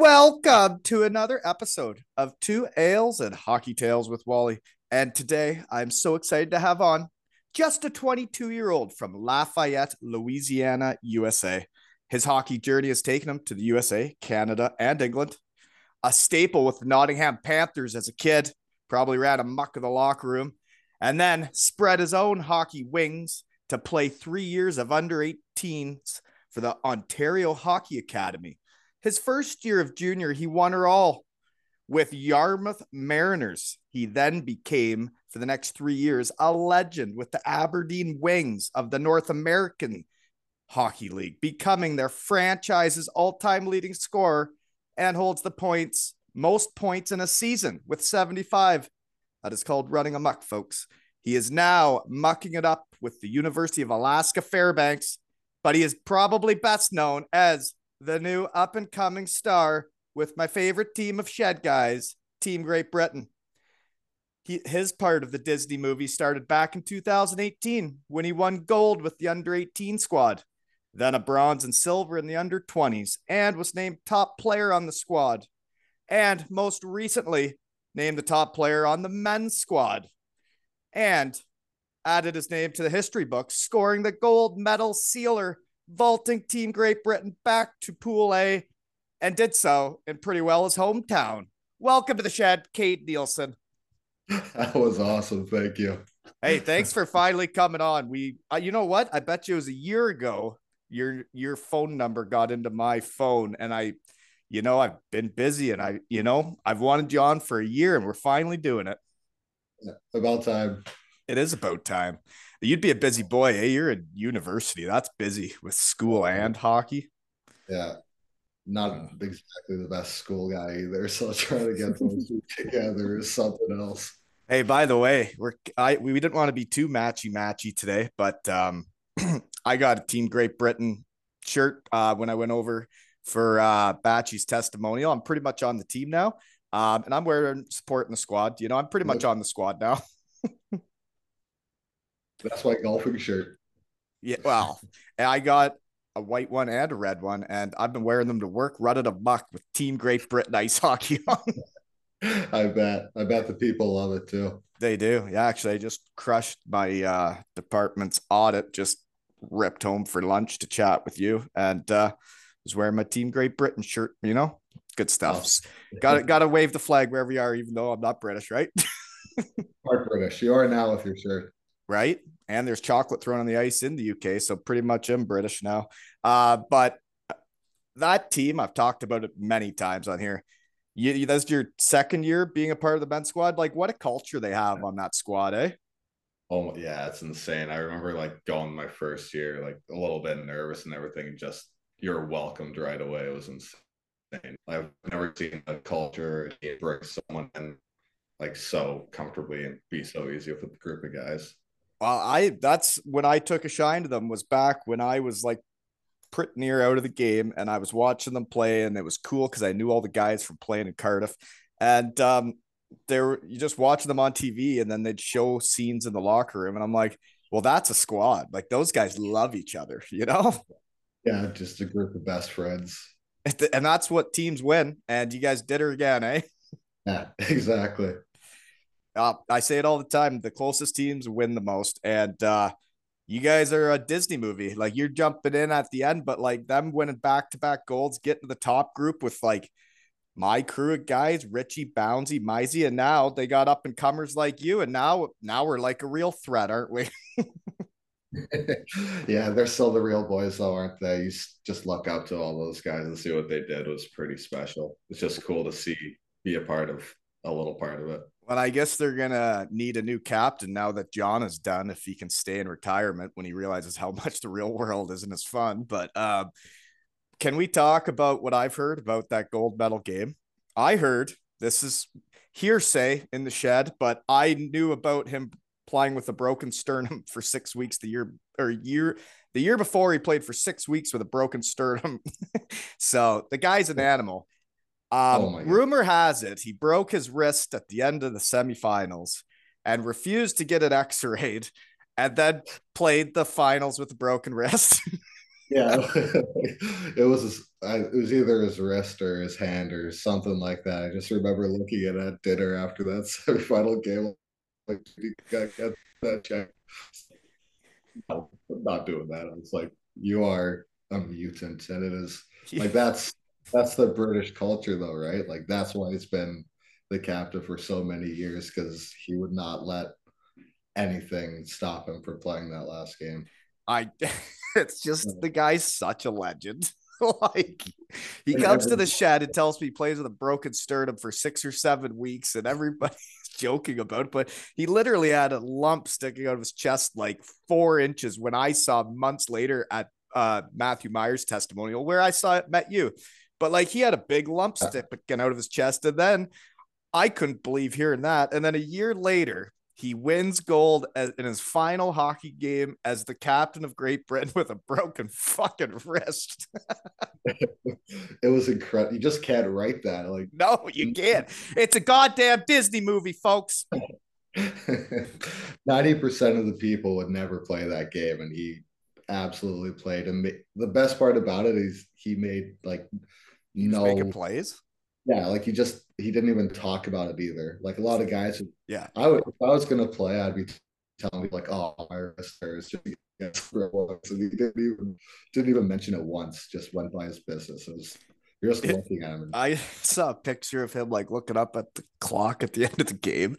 Welcome to another episode of Two Ales and Hockey Tales with Wally. And today I'm so excited to have on just a 22 year old from Lafayette, Louisiana, USA. His hockey journey has taken him to the USA, Canada, and England. A staple with the Nottingham Panthers as a kid, probably ran amok of the locker room, and then spread his own hockey wings to play three years of under 18s for the Ontario Hockey Academy. His first year of junior, he won her all with Yarmouth Mariners. He then became, for the next three years, a legend with the Aberdeen Wings of the North American Hockey League, becoming their franchise's all time leading scorer and holds the points, most points in a season with 75. That is called running amok, folks. He is now mucking it up with the University of Alaska Fairbanks, but he is probably best known as the new up and coming star with my favorite team of shed guys, Team Great Britain. He, his part of the Disney movie started back in 2018 when he won gold with the under 18 squad, then a bronze and silver in the under 20s, and was named top player on the squad. And most recently, named the top player on the men's squad. And added his name to the history books, scoring the gold medal sealer vaulting Team Great Britain back to Pool A and did so in pretty well his hometown. Welcome to the shed, Cade Neilson. That was awesome. Thank you. Hey, thanks for finally coming on. We, uh, you know what? I bet you it was a year ago. Your your phone number got into my phone, and I, you know, I've been busy, and I, you know, I've wanted you on for a year, and we're finally doing it. Yeah, about time. It is about time. You'd be a busy boy. Hey, you're at university. That's busy with school and hockey. Yeah. Not exactly the best school guy either. So trying to get those two together is something else. Hey, by the way, we're I we didn't want to be too matchy matchy today, but um I got a Team Great Britain shirt uh when I went over for uh Batchy's testimonial. I'm pretty much on the team now. Um and I'm wearing supporting the squad. You know, I'm pretty much on the squad now. That's my golfing shirt. Yeah, well, I got a white one and a red one, and I've been wearing them to work, running a buck with Team Great Britain ice hockey on. I bet. I bet the people love it too. They do. Yeah, actually, I just crushed my uh, department's audit. Just ripped home for lunch to chat with you, and uh, was wearing my Team Great Britain shirt. You know, good stuff. got to got to wave the flag wherever you are, even though I'm not British, right? Part British. You are now with your shirt right? And there's chocolate thrown on the ice in the UK, so pretty much I'm British now. Uh, but that team, I've talked about it many times on here. You, you, that's your second year being a part of the men's squad. Like, what a culture they have on that squad, eh? Oh yeah, it's insane. I remember like going my first year, like a little bit nervous and everything. Just you're welcomed right away. It was insane. I've never seen a culture bring someone in like so comfortably and be so easy with a group of guys. Well, I that's when I took a shine to them was back when I was like pretty near out of the game and I was watching them play and it was cool because I knew all the guys from playing in Cardiff and um they were you just watching them on TV and then they'd show scenes in the locker room and I'm like, well, that's a squad. Like those guys love each other, you know? Yeah, just a group of best friends. And that's what teams win. And you guys did her again, eh? Yeah, exactly. Uh, I say it all the time. The closest teams win the most, and uh, you guys are a Disney movie. Like you're jumping in at the end, but like them winning back to back golds, getting to the top group with like my crew of guys, Richie, Bouncy, Mizey, and now they got up and comers like you, and now now we're like a real threat, aren't we? yeah, they're still the real boys, though, aren't they? You just look up to all those guys and see what they did it was pretty special. It's just cool to see, be a part of a little part of it. Well, I guess they're gonna need a new captain now that John is done. If he can stay in retirement when he realizes how much the real world isn't as fun. But uh, can we talk about what I've heard about that gold medal game? I heard this is hearsay in the shed, but I knew about him playing with a broken sternum for six weeks the year or year the year before he played for six weeks with a broken sternum. so the guy's an animal. Um, oh rumor has it he broke his wrist at the end of the semifinals and refused to get it x-rayed and then played the finals with a broken wrist. yeah, it was it was either his wrist or his hand or something like that. I just remember looking at at dinner after that semifinal game, like got that check. No, I'm not doing that. I was like, you are a mutant, and it is like that's that's the British culture, though, right? Like that's why it's been the captive for so many years because he would not let anything stop him from playing that last game. I, it's just the guy's such a legend. like he comes to the shed and tells me he plays with a broken sternum for six or seven weeks, and everybody's joking about it. But he literally had a lump sticking out of his chest like four inches when I saw months later at uh, Matthew Myers' testimonial, where I saw it met you but like he had a big lump uh. sticking out of his chest. And then I couldn't believe hearing that. And then a year later, he wins gold in his final hockey game as the captain of Great Britain with a broken fucking wrist. it was incredible. You just can't write that. Like, no, you can't. It's a goddamn Disney movie, folks. 90% of the people would never play that game, and he absolutely played. And the best part about it is he made like no making plays. Yeah, like he just he didn't even talk about it either. Like a lot of guys. Yeah, I would if I was gonna play, I'd be telling me like, "Oh, my wrist hurts." Just and he didn't even didn't even mention it once. Just went by his business. It was you're just looking at him. I saw a picture of him like looking up at the clock at the end of the game,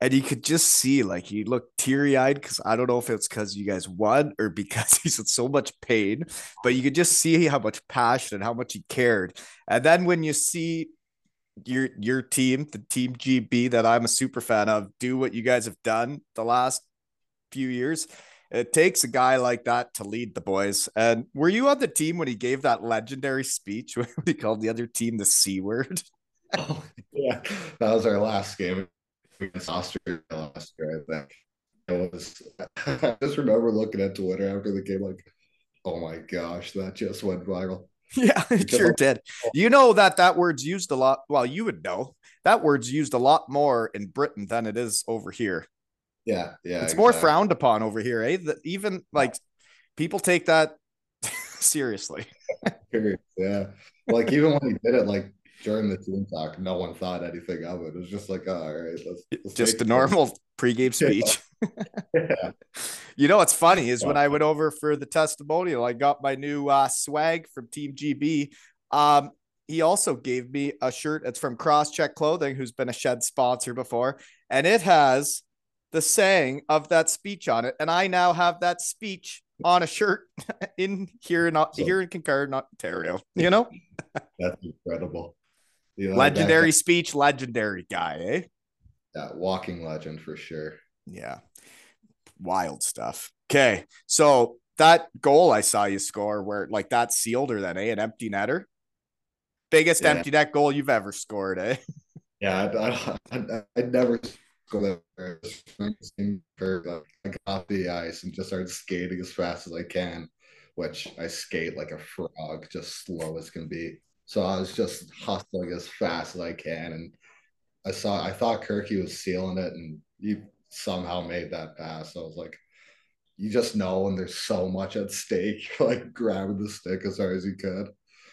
and you could just see like he looked teary eyed because I don't know if it's because you guys won or because he's in so much pain, but you could just see how much passion and how much he cared. And then when you see your your team, the team GB that I'm a super fan of, do what you guys have done the last few years, it takes a guy like that to lead the boys. And were you on the team when he gave that legendary speech when he called the other team the C word? Oh, yeah, that was our last game against Austria last year, I think. It was, I just remember looking at Twitter after the game, like, oh my gosh, that just went viral. Yeah, it sure did. You know that that word's used a lot. Well, you would know that word's used a lot more in Britain than it is over here. Yeah, yeah. It's exactly. more frowned upon over here, eh? That even like people take that seriously. yeah. Like even when he did it, like during the team talk, no one thought anything of it. It was just like, oh, all right, let's, let's just a normal pregame speech. yeah. You know what's funny is when I went over for the testimonial, I got my new uh, swag from Team GB. Um, he also gave me a shirt. It's from Crosscheck Clothing, who's been a shed sponsor before, and it has the saying of that speech on it, and I now have that speech on a shirt in here in so, here in Concord, Ontario. You know, that's incredible. You know, legendary that, speech, legendary guy, eh? Yeah, walking legend for sure. Yeah, wild stuff. Okay, so that goal I saw you score, where like that sealed her, then eh, an empty netter, biggest yeah. empty net goal you've ever scored, eh? Yeah, I, I, I, I never there I got off the ice and just started skating as fast as I can, which I skate like a frog, just slow as can be. So I was just hustling as fast as I can, and I saw I thought Kirky was sealing it, and he somehow made that pass. I was like, you just know when there's so much at stake, like grabbing the stick as hard as you could.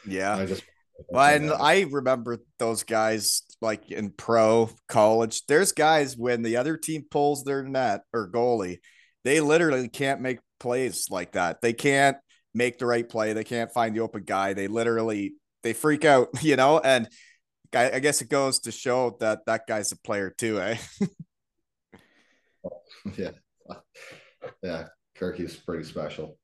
Yeah, I just well, and I remember those guys like in pro college. There's guys when the other team pulls their net or goalie, they literally can't make plays like that. They can't make the right play. They can't find the open guy. They literally they freak out, you know. And I, I guess it goes to show that that guy's a player too, eh? yeah, yeah. Kirky's pretty special.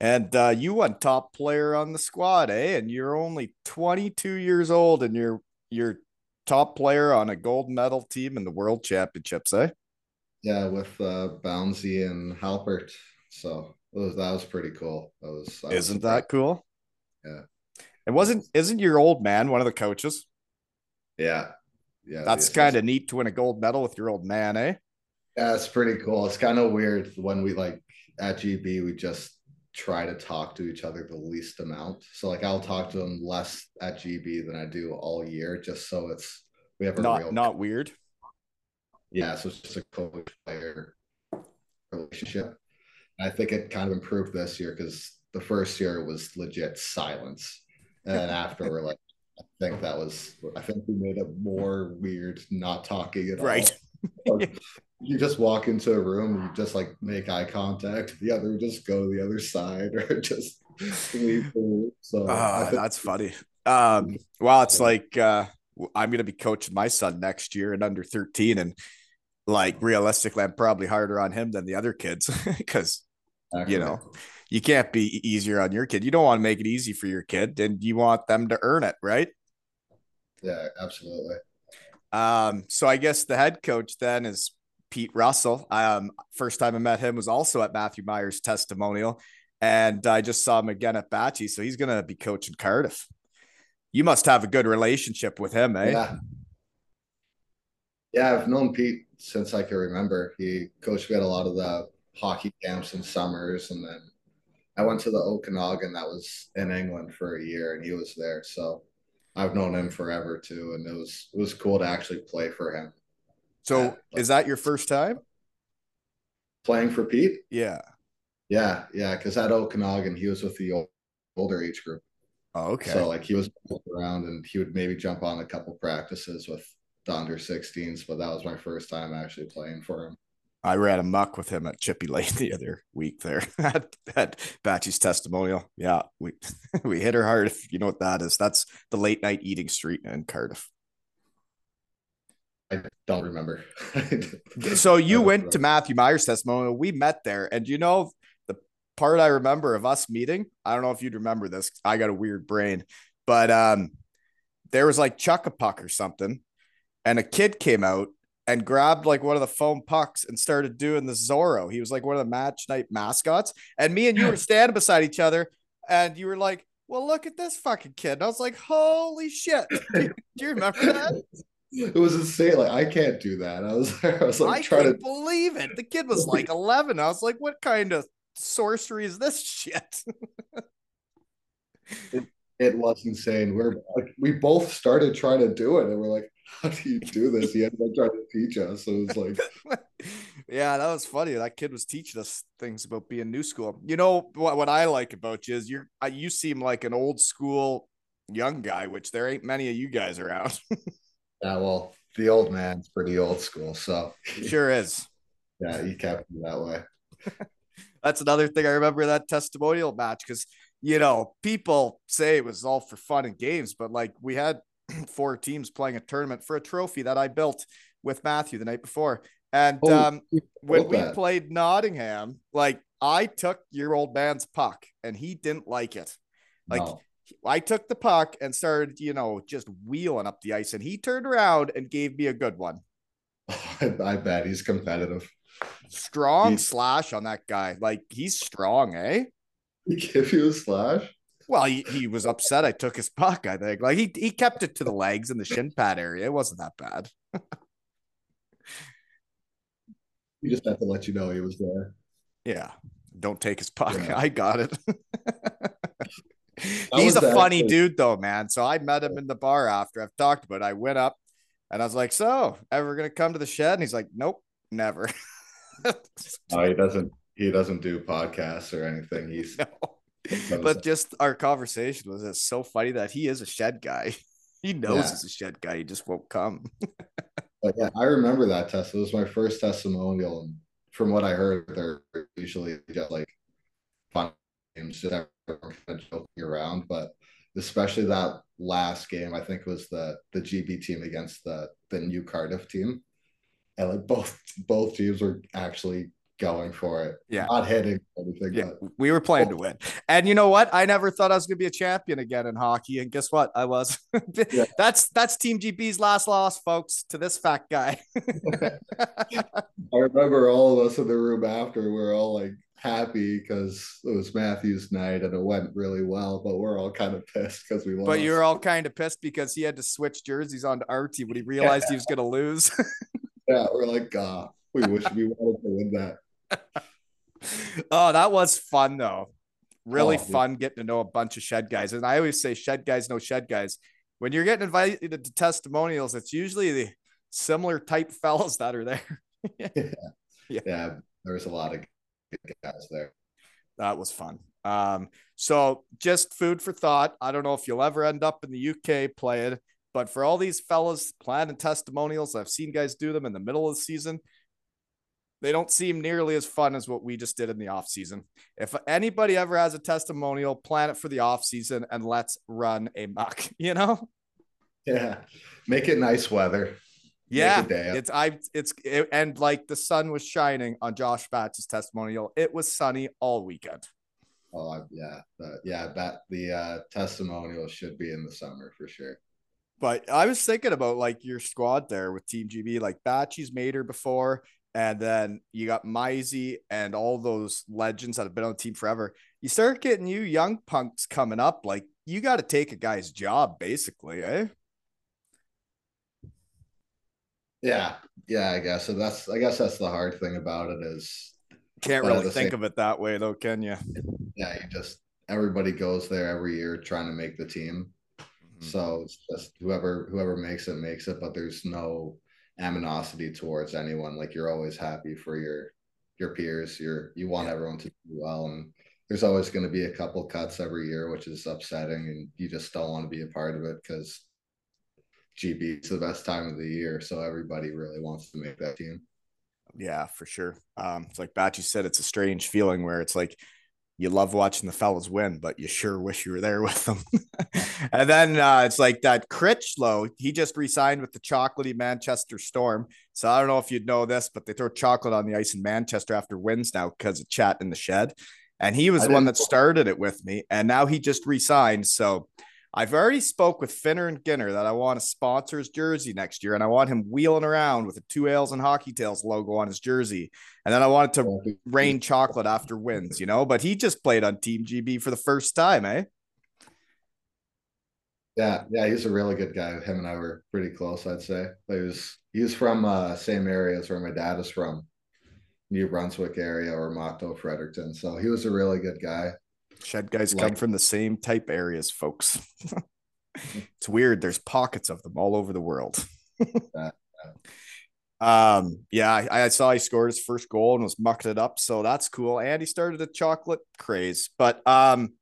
And uh, you won top player on the squad, eh? And you're only 22 years old, and you're you're top player on a gold medal team in the World Championships, eh? Yeah, with uh, Bouncy and Halpert. So was, that was pretty cool. That was. That Isn't was that cool? Yeah. It wasn't. Isn't your old man one of the coaches? Yeah. Yeah. That's kind of neat to win a gold medal with your old man, eh? Yeah, it's pretty cool. It's kind of weird when we like at GB, we just try to talk to each other the least amount. So like I'll talk to them less at GB than I do all year, just so it's we have a not real not weird. Yeah, so it's just a coach player relationship. And I think it kind of improved this year because the first year was legit silence, and then after we're like, I think that was I think we made it more weird not talking at right. all. Right. you just walk into a room and you just like make eye contact. The other just go to the other side or just leave the room. So uh, think- that's funny. Um, well, it's like uh, I'm gonna be coaching my son next year at under 13, and like realistically, I'm probably harder on him than the other kids because exactly. you know you can't be easier on your kid. You don't want to make it easy for your kid, and you want them to earn it, right? Yeah, absolutely. Um, so I guess the head coach then is Pete Russell. Um, first time I met him was also at Matthew Myers' testimonial, and I just saw him again at Batchy. So he's going to be coaching Cardiff. You must have a good relationship with him, eh? Yeah. Yeah, I've known Pete since I can remember. He coached me at a lot of the hockey camps and summers, and then I went to the Okanagan that was in England for a year, and he was there. So I've known him forever too, and it was it was cool to actually play for him. So is that your first time playing for Pete? Yeah. Yeah, yeah. Because at Okanagan, he was with the older age group. Oh, okay. So like he was around, and he would maybe jump on a couple practices with the under 16s, but that was my first time actually playing for him. I ran a muck with him at Chippy Lane the other week there at, at Batchy's testimonial. Yeah, we we hit her hard. If you know what that is, that's the late night eating street in Cardiff. I don't remember. so you went to Matthew Myers' testimonial. We met there, and you know the part I remember of us meeting. I don't know if you'd remember this. I got a weird brain, but um, there was like chuck a puck or something, and a kid came out and grabbed like one of the foam pucks and started doing the Zorro. He was like one of the match night mascots, and me and you were standing beside each other, and you were like, "Well, look at this fucking kid." And I was like, "Holy shit!" do you remember that? It was insane. Like I can't do that. I was, I was like I trying to believe it. The kid was like 11. I was like, what kind of sorcery is this shit? it, it was insane. We're like, we both started trying to do it, and we're like, how do you do this? He ended up trying to teach us. So it was like, yeah, that was funny. That kid was teaching us things about being new school. You know what? What I like about you is you're you seem like an old school young guy, which there ain't many of you guys around. Yeah, well, the old man's pretty old school, so sure is. Yeah, he kept me that way. That's another thing I remember that testimonial match because you know people say it was all for fun and games, but like we had four teams playing a tournament for a trophy that I built with Matthew the night before. And oh, um, when we that. played Nottingham, like I took your old man's puck and he didn't like it. Like no. I took the puck and started, you know, just wheeling up the ice, and he turned around and gave me a good one. I, I bet he's competitive. Strong slash on that guy. Like he's strong, eh? He gave you a slash. Well, he, he was upset. I took his puck. I think like he he kept it to the legs and the shin pad area. It wasn't that bad. he just had to let you know he was there. Yeah, don't take his puck. Yeah. I got it. He's a funny dude though, man. So I met him in the bar after I've talked about it. I went up and I was like, So ever gonna come to the shed? And he's like, Nope, never. oh, he doesn't he doesn't do podcasts or anything. He's no. but just our conversation was just so funny that he is a shed guy. He knows yeah. he's a shed guy. He just won't come. yeah, I remember that test. It was my first testimonial, and from what I heard, they're usually just like fun games, just kind of joking around, but especially that last game, I think was the the GB team against the the new Cardiff team, and like both both teams were actually going for it. Yeah. Not hitting anything. Yeah, But we were playing to win. And you know what? I never thought I was gonna be a champion again in hockey. And guess what? I was. Yeah. That's that's Team GB's last loss, folks, to this fat guy. I remember all of us in the room after we are all like happy because it was Matthew's night and it went really well, but we're all kind of pissed because we lost. but you're all kind of pissed because he had to switch jerseys onto our team when he realized he was gonna lose. yeah, we're like, God, we wish we wanted to win that. oh, that was fun though. Really Oh, fun getting to know a bunch of shed guys. And I always say shed guys know shed guys. When you're getting invited to testimonials, it's usually the similar type fellas that are there. Yeah, there was a lot of guys there. that was fun. Um, so just food for thought. I don't know if you'll ever end up in the UK playing, but for all these fellas planning testimonials, I've seen guys do them in the middle of the season. They don't seem nearly as fun as what we just did in the off season. If anybody ever has a testimonial, plan it for the off season and let's run a muck. You know? Yeah, make it nice weather. Yeah, it's I it's it, and like the sun was shining on Josh Batch's testimonial. It was sunny all weekend. Oh yeah, uh, yeah. That the uh, testimonial should be in the summer for sure. But I was thinking about like your squad there with Team GB, like Batchy's made her before, and then you got Mizey and all those legends that have been on the team forever. You start getting you young punks coming up, like you got to take a guy's job, basically, eh? Yeah, yeah. I guess so. That's I guess that's the hard thing about it is Can't really think same- of it that way, though, can you? yeah, you just everybody goes there every year trying to make the team. Mm-hmm. So it's just whoever whoever makes it makes it, but there's no aminosity towards anyone. Like you're always happy for your your peers. You're you want everyone to do well, and there's always going to be a couple cuts every year, which is upsetting, and you just don't want to be a part of it because GB is the best time of the year, so everybody really wants to make that team. Yeah, for sure. Um, it's like Batchy said, it's a strange feeling where it's like you love watching the fellas win, but you sure wish you were there with them. and then uh, it's like that Critchlow, he just re-signed with the chocolatey Manchester Storm. So I don't know if you'd know this, but they throw chocolate on the ice in Manchester after wins now because of chat in the shed. And he was I the one that started it with me. And now he just re-signed. So I've already spoke with Finner and Ginner that I want to sponsor his jersey next year, and I want him wheeling around with a two ales and hockey tails logo on his jersey. And then I want it to rain chocolate after wins, you know. But he just played on Team GB for the first time, eh? Yeah, yeah, he's a really good guy. Him and I were pretty close, I'd say. He was he was from uh same area as where my dad is from, New Brunswick area or Moncton, Fredericton. So he was a really good guy. Shed guys come from the same type areas, folks. it's weird. There's pockets of them all over the world. Yeah, um, yeah, I, I saw he scored his first goal and was mucked it up, so that's cool. And he started a chocolate craze. But um,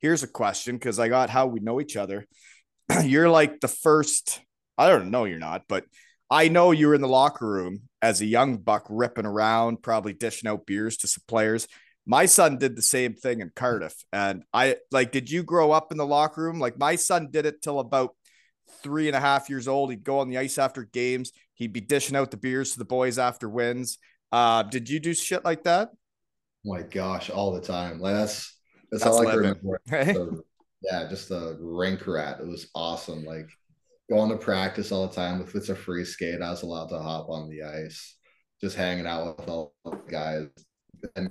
here's a question because I got how we know each other. you're like the first. I don't know. You're not, but I know you were in the locker room as a young buck, ripping around, probably dishing out beers to some players. My son did the same thing in Cardiff, and I like. Did you grow up in the locker room? Like my son did it till about three and a half years old. He'd go on the ice after games. He'd be dishing out the beers to the boys after wins. Uh, did you do shit like that? my gosh, all the time. Like that's that's, That's all I remember. So, yeah, just a rink rat. It was awesome. Like going to practice all the time. If it's a free skate, I was allowed to hop on the ice, just hanging out with all the guys. And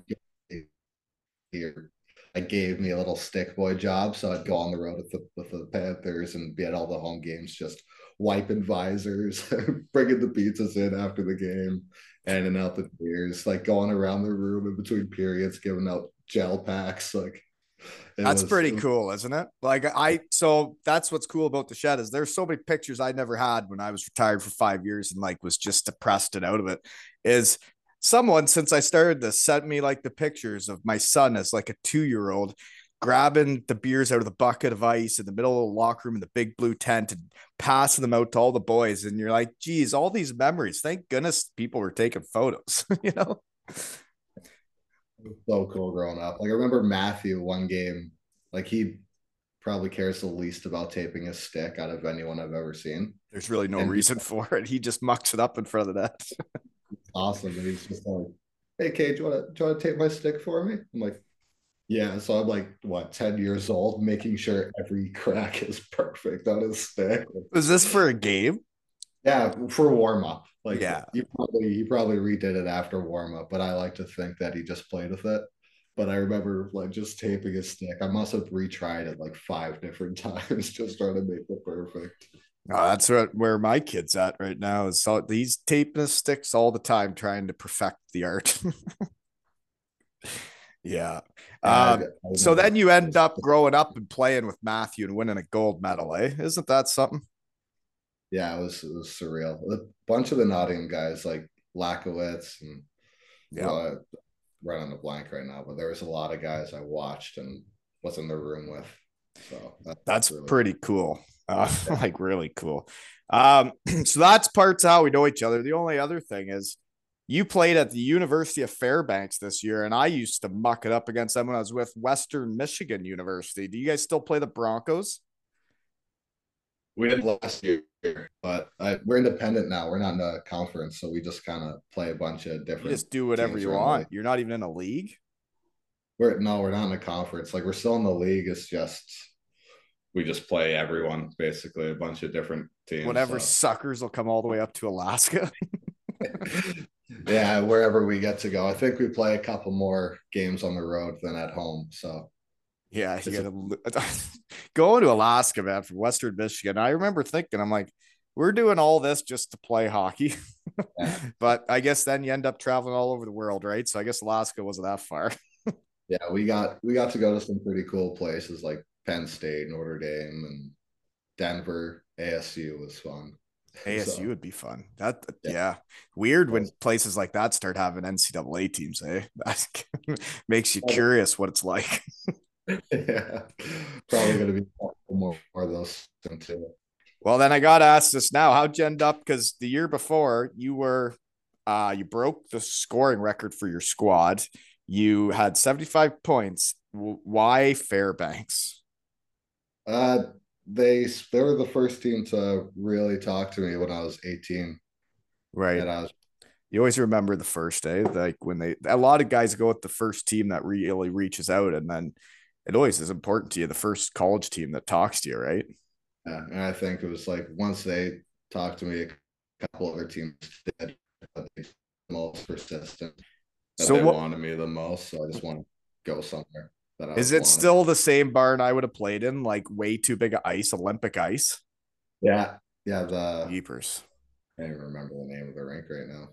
here, I gave me a little stick boy job, so I'd go on the road with the with the Panthers and be at all the home games, just wiping visors, bringing the pizzas in after the game, handing out the beers, like going around the room in between periods, giving out gel packs, like. That's was- pretty was- cool, isn't it? Like I so that's what's cool about the shed is there's so many pictures I never had when I was retired for five years and like was just depressed and out of it. Is someone since I started this sent me like the pictures of my son as like a two year old grabbing the beers out of the bucket of ice in the middle of the locker room in the big blue tent and passing them out to all the boys. And you're like, geez, all these memories. Thank goodness people were taking photos, you know? so cool growing up. Like I remember Matthew one game, like he probably cares the least about taping his stick out of anyone I've ever seen. There's really no And- reason for it. He just mucks it up in front of the net. Awesome. And he's just like hey, Cade, do you want to do you want to tape my stick for me? I'm like, yeah. So I'm like, what, 10 years old, making sure every crack is perfect on his stick. Was this for a game? Yeah, for warm up. Like, Yeah. he probably he probably redid it after warm up, but I like to think that he just played with it. But I remember like just taping his stick. I must have retried it like five different times, just trying to make it perfect. Oh, that's what, where my kid's at right now. Is so he's taping his sticks all the time, trying to perfect the art. yeah. Um, so then you end up growing up and playing with Matthew and winning a gold medal, eh? Isn't that something? yeah, it was it was surreal. A bunch of the Nottingham guys like Lachowicz and Yeah. well, right on the blank right now, but there was a lot of guys I watched and was in the room with. So that- That's really- pretty cool. Uh, like really cool. Um, so that's parts of how we know each other. The only other thing is you played at the University of Fairbanks this year, and I used to muck it up against them when I was with Western Michigan University. Do you guys still play the Broncos? We did last year, but I, we're independent now. We're not in a conference, so we just kind of play a bunch of You different. just do whatever you want. You're not even in a league. We're no, we're not in a conference. Like we're still in the league. It's just we just play everyone basically, a bunch of different teams. Whatever so. suckers will come all the way up to Alaska. yeah, wherever we get to go. I think we play a couple more games on the road than at home. So Yeah, you gotta going to Alaska, man, from Western Michigan. I remember thinking, I'm like, we're doing all this just to play hockey. Yeah. but I guess then you end up traveling all over the world, right? So I guess Alaska wasn't that far. yeah, we got we got to go to some pretty cool places like Penn State, Notre Dame, and Denver. ASU was fun. ASU So- would be fun. That yeah. Yeah. Weird when places like that start having NCAA teams, eh? That makes you curious what it's like. yeah, probably gonna be more, more of those too. Well, then I got to ask this now. How'd you end up? Because the year before you were, uh, you broke the scoring record for your squad. You had 75 points. Why Fairbanks? Uh, they they were the first team to really talk to me when I was 18, Right. and I was You always remember the first day, like when they, a lot of guys go with the first team that really reaches out. And then it always is important to you, the first college team that talks to you, right? Yeah, and I think it was like once they talked to me, a couple other teams did, but they the most persistent. That So they what- wanted me the most, so I just want to go somewhere. Is it still the same barn I would have played in? Like way too big of ice, Olympic ice? Yeah, yeah. The Jeepers. I can't even remember the name of the rink right now.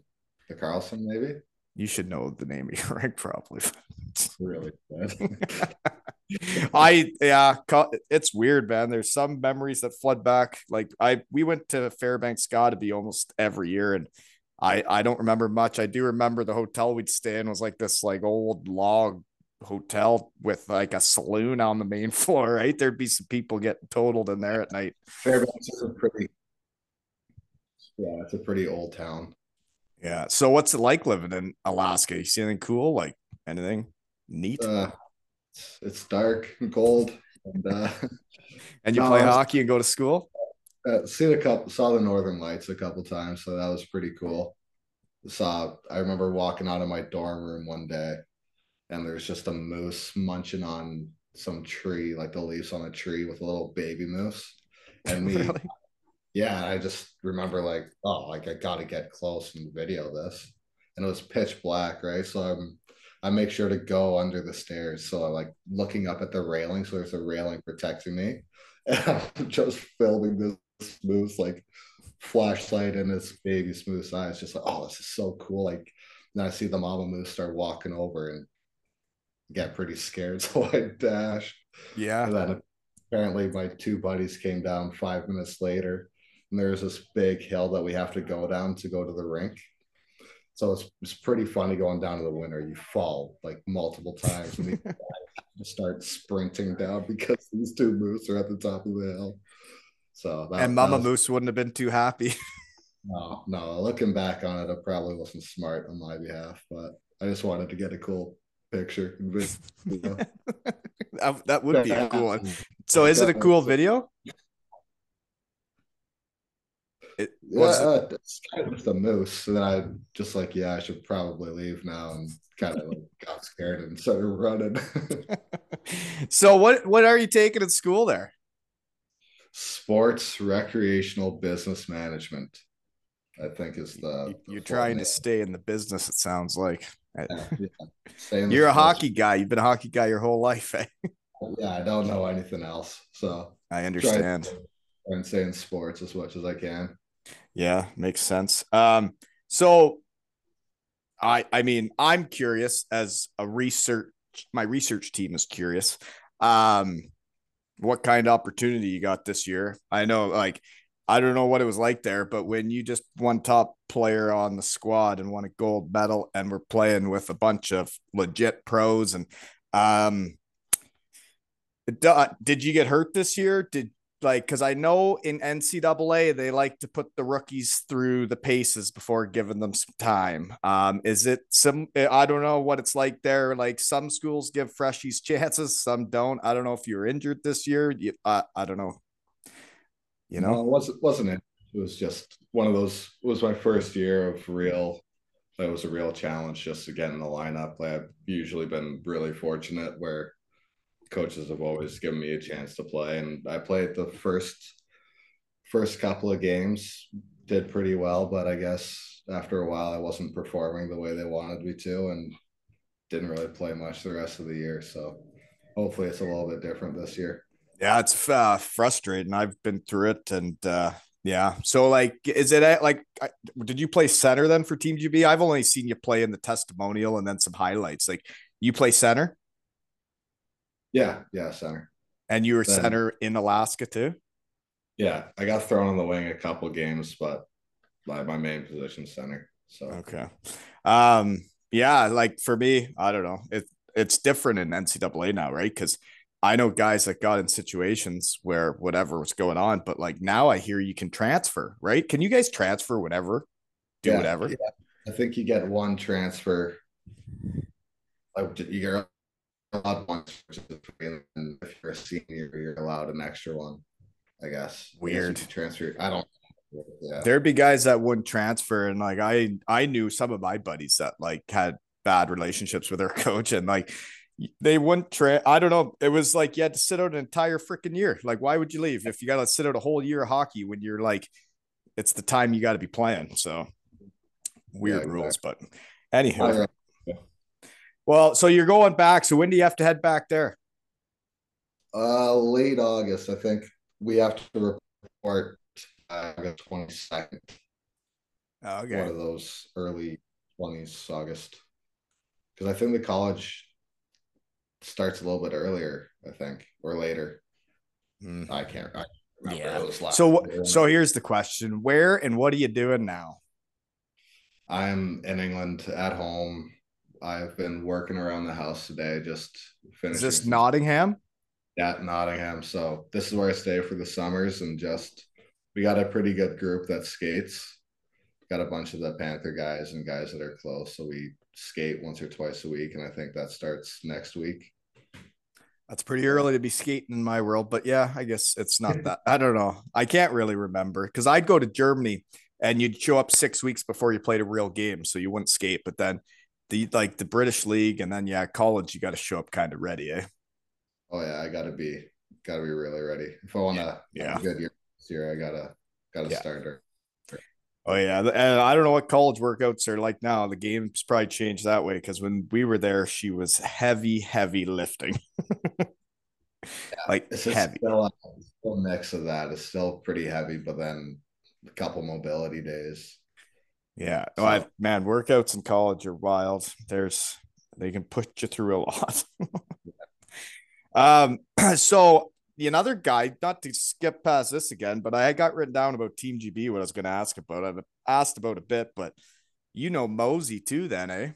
The Carlson, maybe. You should know the name of your rank probably. Really bad. I yeah, it's weird, man. There's some memories that flood back. Like I, we went to Fairbanks, got to be almost every year, and I, I don't remember much. I do remember the hotel we'd stay in was like this like old log hotel with like a saloon on the main floor. Right, there'd be some people getting totaled in there at night. Fairbanks is a pretty. Yeah, it's a pretty old town. Yeah. So what's it like living in Alaska? You see anything cool? Like anything neat? Uh, it's, it's dark and cold, and uh, and you no, play hockey and go to school? uh, seen a couple, saw the Northern Lights a couple times, so that was pretty cool. Saw, I remember walking out of my dorm room one day, and there's just a moose munching on some tree, like the leaves on a tree with a little baby moose, and me, Really? yeah, I just remember like, oh, like I got to get close and video this, and it was pitch black, right? So I'm, I make sure to go under the stairs, so I'm like looking up at the railing, so there's a railing protecting me, and I'm just filming this moose like flashlight in this baby smooth eyes, just like, oh, this is so cool. Like, then I see the mama moose start walking over and get pretty scared, so I dash. Yeah. And then apparently my two buddies came down five minutes later, and there's this big hill that we have to go down to go to the rink. So it's, it's pretty funny going down to the winter. You fall like multiple times and you start sprinting down because these two moose are at the top of the hill. So that, and Mama was- Moose wouldn't have been too happy. no, no. Looking back on it, it probably wasn't smart on my behalf, but I just wanted to get a cool picture. and you know. that, that would be a cool one. So is it a cool video? It Yeah, was uh, it's kind of a moose. So then I just like, yeah, I should probably leave now, and kind of like got scared and started running. so what what are you taking at school there? Sports recreational business management, I think is the. You- the You're trying name. to stay in the business, it sounds like. Yeah, yeah. Stay in the You're a hockey guy. You've been a hockey guy your whole life. Eh? Yeah, I don't know anything else, so I understand. and stay in sports as much as I can. Yeah, makes sense. Um, so I I mean, I'm curious as a research my research team is curious. Um, what kind of opportunity you got this year? I know like I don't know what it was like there, but when you just one top player on the squad and won a gold medal and we're playing with a bunch of legit pros and um d- did you get hurt this year? Did like because I know in NCAA they like to put the rookies through the paces before giving them some time. Um, is it some? I don't know what it's like there. Like some schools give freshies chances, some don't. I don't know if you were injured this year. You, uh, I don't know. You No, know, it wasn't wasn't it? It was just one of those. It was my first year of real. It was a real challenge just to get in the lineup. I've usually been really fortunate where coaches have always given me a chance to play, and I played the first first couple of games, did pretty well, but I guess after a while I wasn't performing the way they wanted me to, and didn't really play much the rest of the year. So hopefully it's a little bit different this year. Yeah, it's uh, frustrating. I've been through it, and uh, yeah. So like, is it at, like? I- Did you play center then for Team GB? I've only seen you play in the testimonial and then some highlights. Like, you play center, Yeah, yeah, center. and you were Then- center in Alaska too. Yeah, I got thrown on the wing a couple games, but my, my main position center. So Okay. Um, yeah, like for me, I don't know. It it's different in NCAA now, right? Because I know guys that got in situations where whatever was going on, but like now I hear you can transfer, right? Can you guys transfer whatever? Do Yeah, whatever. yeah. I think you get one transfer. Like you're allowed one, which is free, and if you're a senior, you're allowed an extra one. I guess. I guess Weird. transfer. I don't. Yeah. There'd be guys that wouldn't transfer, and like I I knew some of my buddies that like had bad relationships with their coach, and like they wouldn't tra- I don't know. It was like you had to sit out an entire freaking year. Like, why would you leave if you got to sit out a whole year of hockey when you're like, it's the time you got to be playing. So weird Yeah, rules, but anyhow. yeah. Well, so you're going back. So when do you have to head back there? Uh, late August, I think we have to report August twenty second. One Okay. One of those early twenties, August, because I think the college starts a little bit earlier. I think or later. Hmm. I can't. I remember. Yeah. It was last So so here's the question: Where and what are you doing now? I'm in England at home. I've been working around the house today, just Is finishing. this some- Nottingham? at Nottingham. So this is where I stay for the summers and just we got a pretty good group that skates. Got a bunch of the Panther guys and guys that are close. So we skate once or twice a week, and I think that starts next week. That's pretty early to be skating in my world, but yeah, I guess it's not that. I don't know. I can't really remember because I'd go to Germany and you'd show up six weeks before you played a real game, so you wouldn't skate. But then the like the British league and then yeah, college, you got to show up kind of ready, eh? Oh yeah, I gotta be gotta be really ready. If I wanna Yeah. have a good year this year, I gotta gotta Yeah. start her. Oh yeah, and I don't know what college workouts are like now. The game's probably changed that way because when we were there, she was heavy, heavy lifting, like It's heavy. still a, still mix of that. It's still pretty heavy, but then a couple mobility days. Yeah. So- Oh, I, man, workouts in college are wild. There's they can put you through a lot. um, so another guy, not to skip past this again, but I got written down about Team GB what I was going to ask about. I've asked about a bit, but you know Mosey too, then, eh?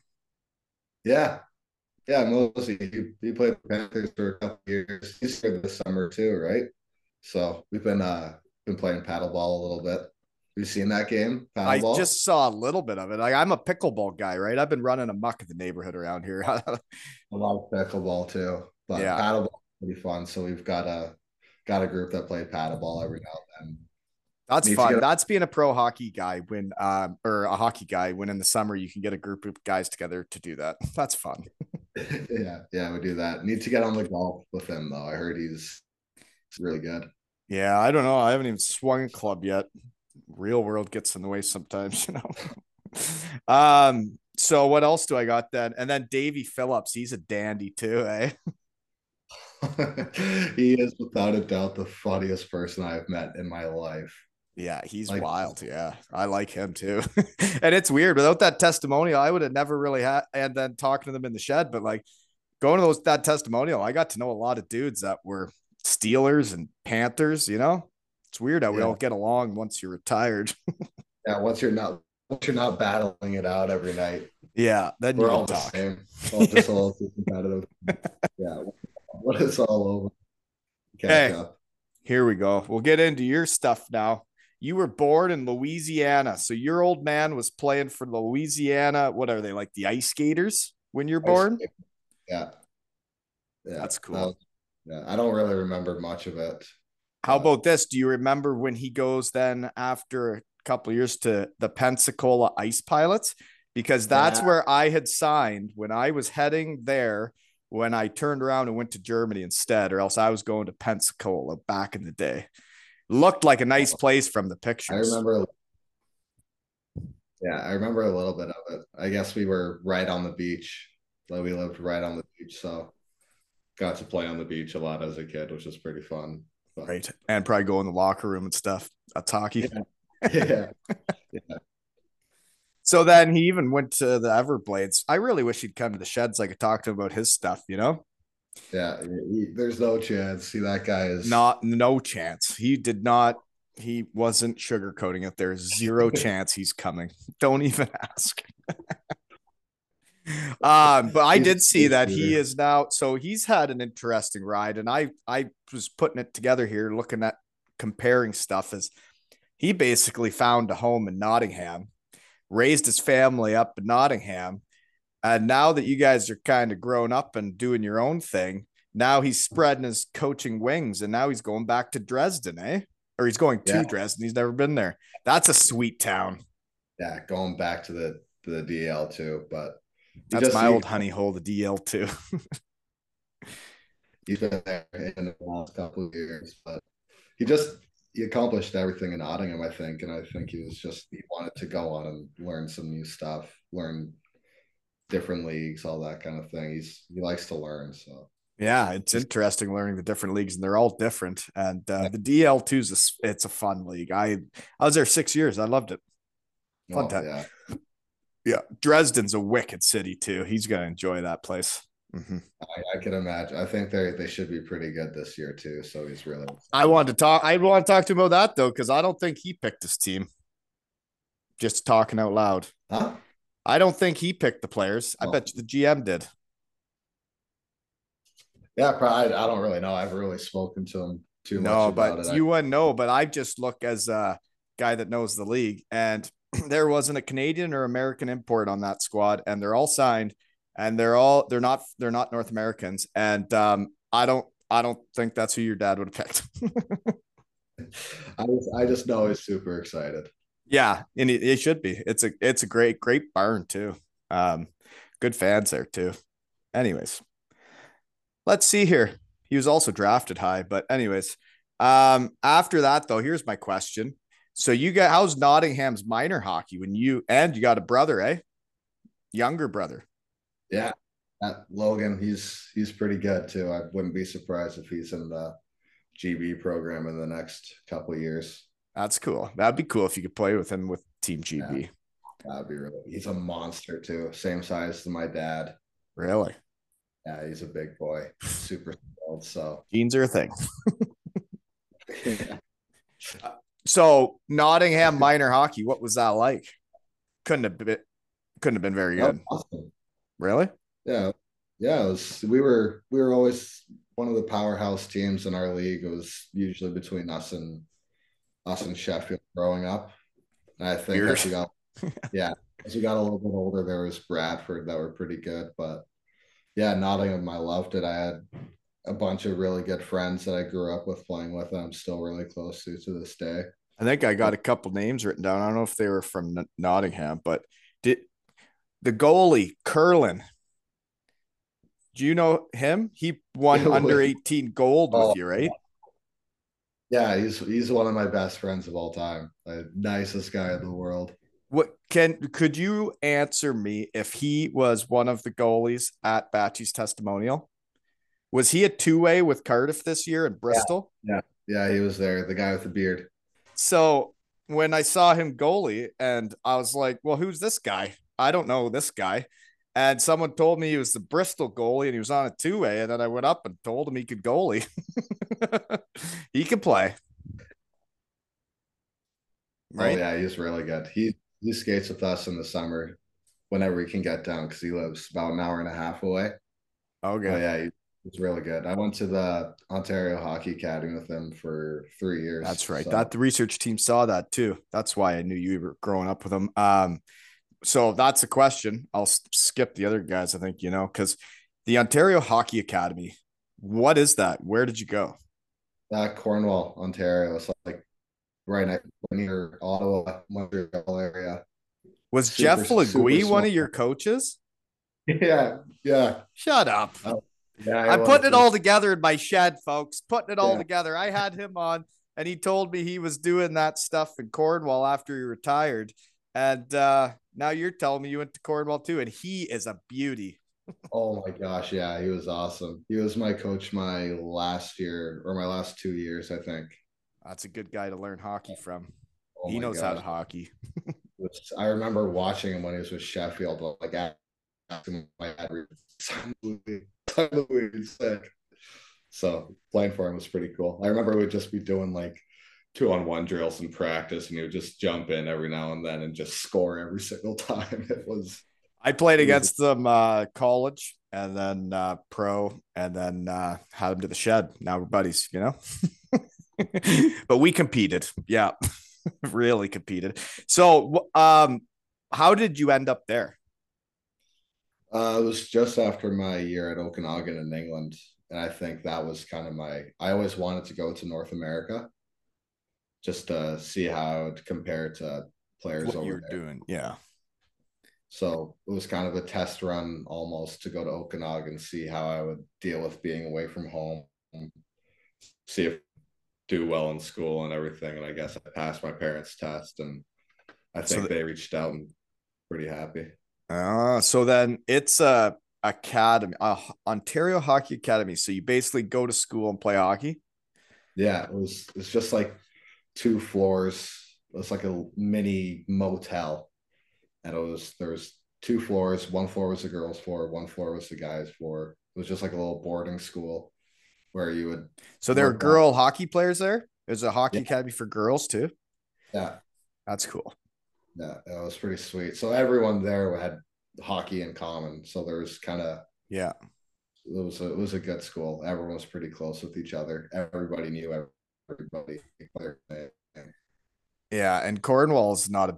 Yeah. Yeah, Mosey, he, he played Panthers for a couple years. He's here this summer too, right? So we've been uh been playing paddleball a little bit. Have you seen that game? I Paddleball? just saw a little bit of it. Like I'm a pickleball guy, right? I've been running amok in the neighborhood around here. I love pickleball too. But Yeah. paddleball pretty fun. So we've got a got a group that play paddleball every now and then. That's fun. That's being a pro hockey guy when um or a hockey guy when in the summer you can get a group of guys together to do that. That's fun. yeah, yeah, we do that. Need to get on the golf with him though. I heard he's, he's really good. Yeah, I don't know. I haven't even swung a club yet. Real world gets in the way sometimes, you know. um, so what else do I got then? And then Davy Phillips, he's a dandy too, eh? he is without a doubt the funniest person I've met in my life. Yeah, he's Like- wild. Yeah, I like him too. and it's weird without that testimonial, I would have never really had. And then talking to them in the shed, but like going to those that testimonial, I got to know a lot of dudes that were Steelers and Panthers. You know, it's weird how we all get along once you're retired. Yeah, once you're not once you're not battling it out every night, yeah, then you we're all can the same. All just a little too competitive. Yeah, when it's all over. Catch Hey. up. Here we go. We'll get into your stuff now. You were born in Louisiana, so your old man was playing for Louisiana. What are they like? The IceGators when you're born? Yeah. Yeah. That's cool. was- yeah, I don't really remember much of it. How Uh, about this? Do you remember when he goes then after a couple of years to the Pensacola Ice Pilots? Because that's Yeah. where I had signed when I was heading there when I turned around and went to Germany instead, or else I was going to Pensacola back in the day. Looked like a nice oh. place from the I pictures. remember. Yeah, I remember a little bit of it. I guess we were right on the beach. Like we lived right on the beach, so got to play on the beach a lot as a kid, which was pretty fun. But, Right. And probably go in the locker room and stuff. That's hockey. yeah. So then he even went to the Everblades. I really wish he'd come to the sheds. so I could talk to him about his stuff, you know? Yeah, he- there's no chance. See, that guy is Not no chance. He did not. He wasn't sugarcoating it. There's zero chance he's coming. Don't even ask. um, but I did see that he is now. So he's had an interesting ride, and I I was putting it together here, looking at comparing stuff. As he basically found a home in Nottingham, raised his family up in Nottingham, and now that you guys are kind of grown up and doing your own thing, now he's spreading his coaching wings and now he's going back to Dresden, eh? Or he's going to Yeah. Dresden. He's never been there. That's a sweet town. yeah going back to the to the DL too, but That's my old honey hole, the DL too. He's been there in the last couple of years, but he just he accomplished everything in Nottingham, I think, and I think he was just he wanted to go on and learn some new stuff, learn different leagues, all that kind of thing. He's he likes to learn, so yeah, it's interesting learning the different leagues, and they're all different. And uh, the DL two is a, it's a fun league. I I was there six years. I loved it. Fun oh, time. yeah, Yeah, Dresden's a wicked city too. He's gonna enjoy that place. Mhm. I, I can imagine. I think they they should be pretty good this year too. So he's really I wanted to talk. I want to talk to him about that though, because I don't think he picked his team. Just talking out loud. huh? I don't think he picked the players. I Oh. bet you the GM did. Yeah, probably. I don't really know. I've really spoken to him too much No, but it. I- you wouldn't know. But I just look as a guy that knows the league, and there wasn't a Canadian or American import on that squad, and they're all signed, and they're all they're not they're not North Americans, and um, I don't I don't think that's who your dad would have picked. I just, I just know he's super excited. yeah, and it, it should be. It's a it's a great great barn too. Um, good fans there too. Anyways, let's see here. He was also drafted high, but anyways, um, after that though, here's my question. So you got how's Nottingham's minor hockey when you and you got a brother, eh? Younger brother. Yeah, that Logan, he's he's pretty good too. I wouldn't be surprised if he's in the GB program in the next couple of years. That's cool. That'd be cool if you could play with him with Team GB. That'd be really. He's a monster too. Same size as my dad. Really? Yeah, he's a big boy. Super skilled. So jeans are a thing. So Nottingham minor hockey, what was that like? Couldn't have been couldn't have been very good. awesome. Really? Yeah, yeah. It was. We were we were always one of the powerhouse teams in our league. It was usually between us and us and Sheffield growing up. And I think Weird. as we got yeah, as we got a little bit older, there was Bradford that were pretty good. But yeah, Nottingham, I loved it. I had a bunch of really good friends that I grew up with playing with, and I'm still really close to to this day. I think I got a couple names written down. I don't know if they were from N- Nottingham, but did the goalie Curlin? Do you know him? He won under 18 gold with Oh, you, right? Yeah, he's he's one of my best friends of all time. The nicest guy in the world. What can could you answer me if he was one of the goalies at Batchy's testimonial? Was he a two way with Cardiff this year in Bristol? Yeah, yeah, he was there. The guy with the beard. So when I saw him goalie, and I was like, well, who's this guy? I don't know this guy. And someone told me he was the Bristol goalie and he was on a two way. And then I went up and told him he could goalie. he could play. Right. Oh yeah, he's really good. He he skates with us in the summer whenever he can get down because he lives about an hour and a half away. Okay. Oh yeah, he, he's really good. I went to the Ontario Hockey Academy with him for three years. That's right. so- That the research team saw that too. That's why I knew you were growing up with him. Um, so that's a question. I'll skip the other guys. I think you know because the Ontario Hockey Academy. What is that? Where did you go? uh, Cornwall, Ontario. It's like right next near Ottawa, Montreal area. Was Super- Jeff Legue one of your coaches? Yeah, yeah. Shut up. yeah I'm putting it all together in my shed, folks. Putting it all Yeah. together. I had him on, and he told me he was doing that stuff in Cornwall after he retired. And uh, now you're telling me you went to Cornwall too, and he is a beauty. Oh my gosh, yeah, he was awesome. He was my coach my last year or my last two years, I think. That's a good guy to learn hockey from. Oh he knows how to hockey. I remember watching him when he was with Sheffield, but like him my dad, "Son Louis, son Louis is sick. So playing for him was pretty cool. I remember we'd just be doing like two on one drills in practice, and he would just jump in every now and then and just score every single time. It was I played was against them uh, college and then uh, pro, and then uh, had him to the shed. Now we're buddies, you know. but we competed, yeah, really competed. So, um, how did you end up there? uh, it was just after my year at Okanagan in England, and I think that was kind of my. I always wanted to go to North America, just to see how it compared to players What over you're there. doing, yeah. So it was kind of a test run almost to go to Okanagan, and see how I would deal with being away from home, see if do well in school and everything. And I guess I passed my parents' test, and I So think the- they reached out and pretty happy. Uh, so then it's a academy, uh, Ontario Hockey Academy. So you basically go to school and play hockey. Yeah, it was. It's just like two floors. It's like a mini motel, and it was there was two floors. One floor was the girls' floor. One floor was the guys' floor. It was just like a little boarding school where you would So there are Work out. girl hockey players there. There's a hockey Yeah. academy for girls too. yeah That's cool. Yeah, it was pretty sweet. So everyone there had hockey in common. So there was kind of Yeah. it was a, it was a good school. Everyone was pretty close with each other. Everybody knew everybody. Yeah, and Cornwall is not a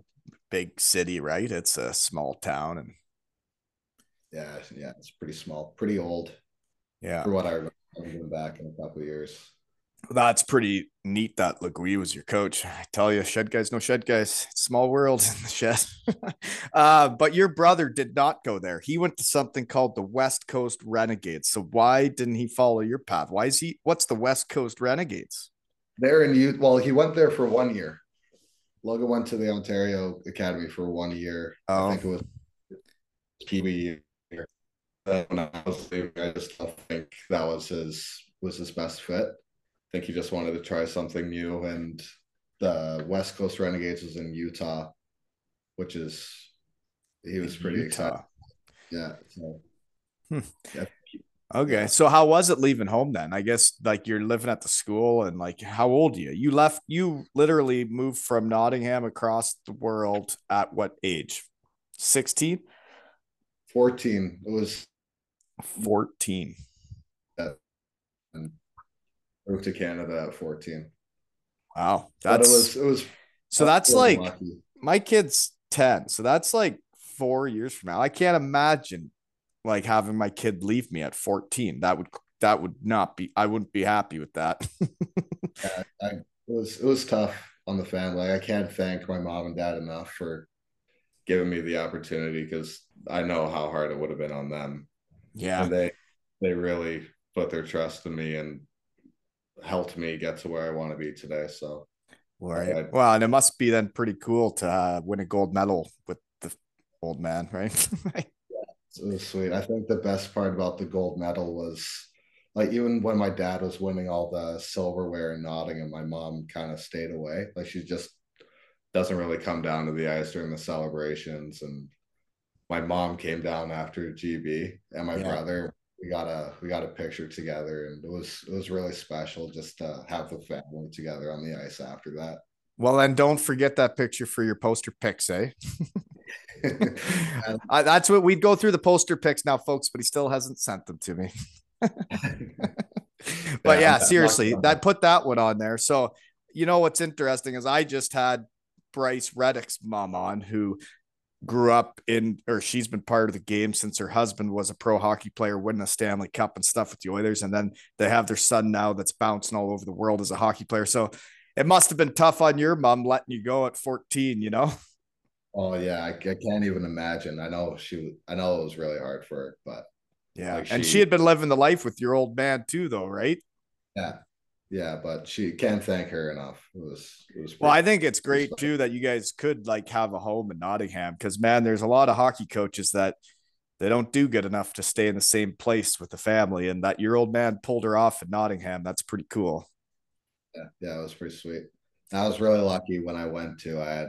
big city, right? It's a small town, and Yeah, yeah, it's pretty small, pretty old yeah, for what I remember back in a couple of years. that's pretty neat. That Legue was your coach. I tell you, shed guys, no shed guys. Small world in the shed. uh, but your brother did not go there. He went to something called the West Coast Renegades. So why didn't he follow your path? Why is he? What's the West Coast Renegades? There in youth, well, he went there for one year. Logan went to the Ontario Academy for one year. Oh. I think it was PB year. When I was leaving, I just don't think that was his was his best fit. I think he just wanted to try something new, and the West Coast Renegades was in Utah, which is he was pretty excited. Utah. Yeah, so hmm. Okay, Yeah. So how was it leaving home then? I guess like you're living at the school and like how old are you? You left you literally moved from Nottingham across the world at what age? 16? fourteen. It was 14. Yeah. And moved to Canada at fourteen. Wow. But it was it was so that's really like lucky. my kid's 10. So that's like 4 years from now. I can't imagine like having my kid leave me at 14. That would that would not be I wouldn't be happy with that. Yeah, I, it was it was tough. on the family. I can't thank my mom and dad enough for giving me the opportunity because I know how hard it would have been on them. Yeah. And they they really put their trust in me and helped me get to where I want to be today. So right. I, well, and it must be then pretty cool to uh, win a gold medal with the old man, right? it was sweet. I think the best part about the gold medal was like even when my dad was winning all the silverware in Nottingham, my mom kind of stayed away. Like she just doesn't really come down to the ice during the celebrations. And my mom came down after GB, and my yeah. brother we got a we got a picture together, and it was it was really special just to have the family together on the ice after that. Well, and don't forget that picture for your poster pics, eh? uh, that's what we'd go through the poster picks now, folks, but he still hasn't sent them to me. but yeah, seriously, that put that one on there. So, you know what's interesting is I just had Bryce Reddick's mom on, who grew up in, or she's been part of the game since her husband was a pro hockey player, winning a Stanley Cup and stuff with the Oilers, and then they have their son now that's bouncing all over the world as a hockey player. So it must have been tough on your mom letting you go at 14, you know? Oh yeah, I, I can't even imagine. I know she, I know it was really hard for her, but yeah. Like and she had been living the life with your old man too, though, right? Yeah. Yeah, but she can't thank her enough. It was it was well, I think it's great too that you guys could like have a home in Nottingham because man, there's a lot of hockey coaches that they don't do good enough to stay in the same place with the family, and that your old man pulled her off in Nottingham. That's pretty cool. Yeah, yeah, it was pretty sweet. I was really lucky when I went to. I had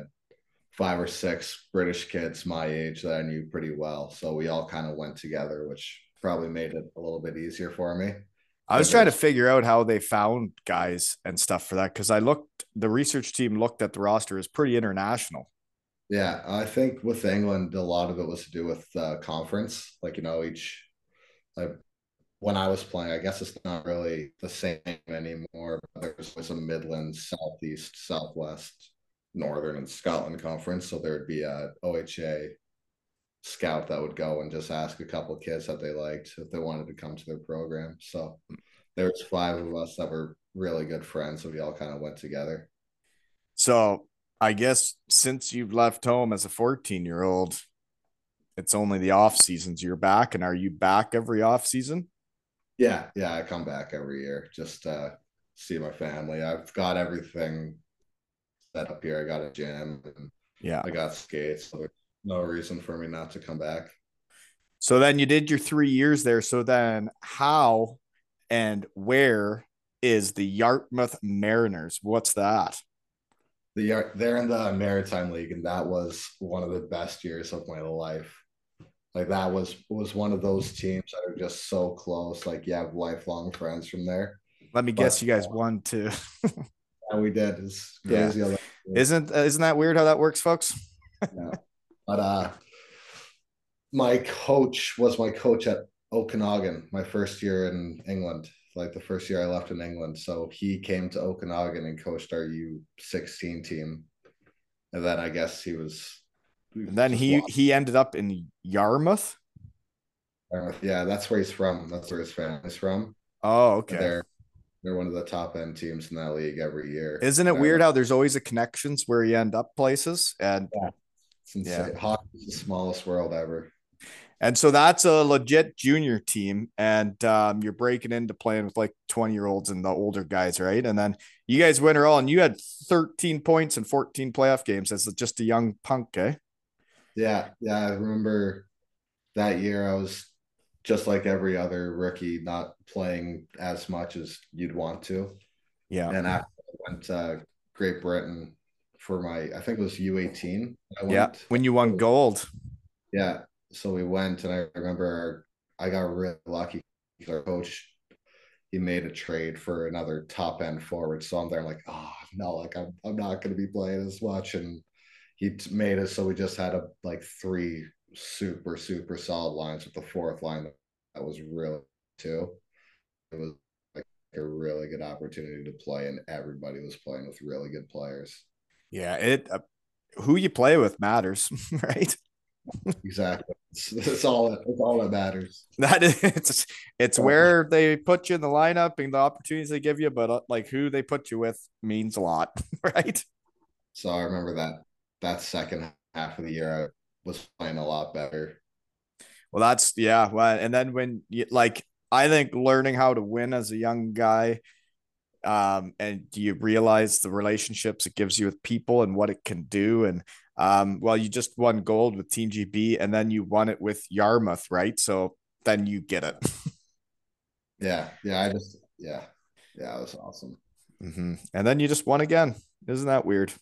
five or six British kids my age that I knew pretty well, so we all kind of went together, which probably made it a little bit easier for me. I was trying to figure out how they found guys and stuff for that because I looked, the research team looked at the roster as pretty international. Yeah, I think with England, a lot of it was to do with uh, conference. Like you know, each like when I was playing, I guess it's not really the same anymore. But There's some Midlands, Southeast, Southwest, Northern, and Scotland conference. So there would be a OHA scout that would go and just ask a couple of kids that they liked if they wanted to come to their program. So there was five of us that were really good friends, so we all kind of went together. So I guess since you've left home as a 14 year old, it's only the off seasons you're back. And are you back every off season? Yeah, yeah, I come back every year just uh see my family. I've got everything set up here. I got a gym and yeah, I got skates. So no reason for me not to come back. So then you did your three years there. So then how and where is the Yarmouth Mariners? What's that? The they're in the Maritime League, and that was one of the best years of my life. Like that was was one of those teams that are just so close. Like you have lifelong friends from there. Let me but, guess, you guys won too. yeah, we did. It's crazy. Yeah. Isn't isn't that weird how that works, folks? yeah. But uh, my coach was my coach at Okanagan my first year in England, like the first year I left in England. So he came to Okanagan and coached our U16 team. And then I guess he was. And then he lost. he ended up in Yarmouth. Yarmouth, yeah, that's where he's from. That's where his family's from. Oh, okay. they're they're one of the top end teams in that league every year. Isn't it weird how there's always a connections where you end up places and yeah. Yeah. Hockey's the smallest world ever. And so that's a legit junior team, and um, you're breaking into playing with like 20 year olds and the older guys, right? And then you guys win it all, and you had 13 points in 14 playoff games as just a young punk, eh? Yeah, yeah. I remember that year I was just like every other rookie, not playing as much as you'd want to. Yeah. And after I went to Great Britain for my I think it was U18. yeah, when you won gold. Yeah. So we went and I remember I got really lucky our coach he made a trade for another top end forward. So I'm there, I'm like, ah, oh no, like I'm I'm not gonna be playing as much. And he made it so we just had a like three super, super solid lines with the fourth line that was really too. It was like a really good opportunity to play, and everybody was playing with really good players. Yeah, it uh, who you play with matters, right? exactly. It's, it's, all it's all that matters. That is, it's it's where they put you in the lineup and the opportunities they give you, but uh, like who they put you with means a lot, right? So I remember that that second half of the year I was playing a lot better. Well, that's yeah. Well, and then when you like, I think learning how to win as a young guy, um, and you realize the relationships it gives you with people and what it can do, and um, well, you just won gold with Team GB, and then you won it with Yarmouth, right? So then you get it. yeah, yeah. I just yeah, yeah. It was awesome. Mm-hmm. And then you just won again. Isn't that weird?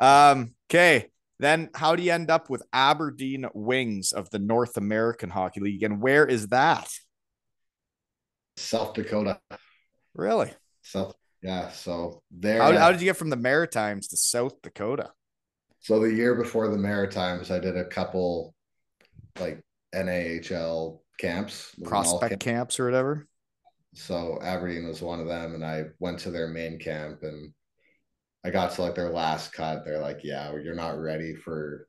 Um, okay. Then how do you end up with Aberdeen Wings of the North American Hockey League? And where is that? South Dakota. Really? South. Yeah. So there. How, how did you get from the Maritimes to South Dakota? So the year before the Maritimes, I did a couple like NAHL camps, prospect camps or whatever. So Aberdeen was one of them, and I went to their main camp, and I got to like their last cut. They're like, "Yeah, you're not ready for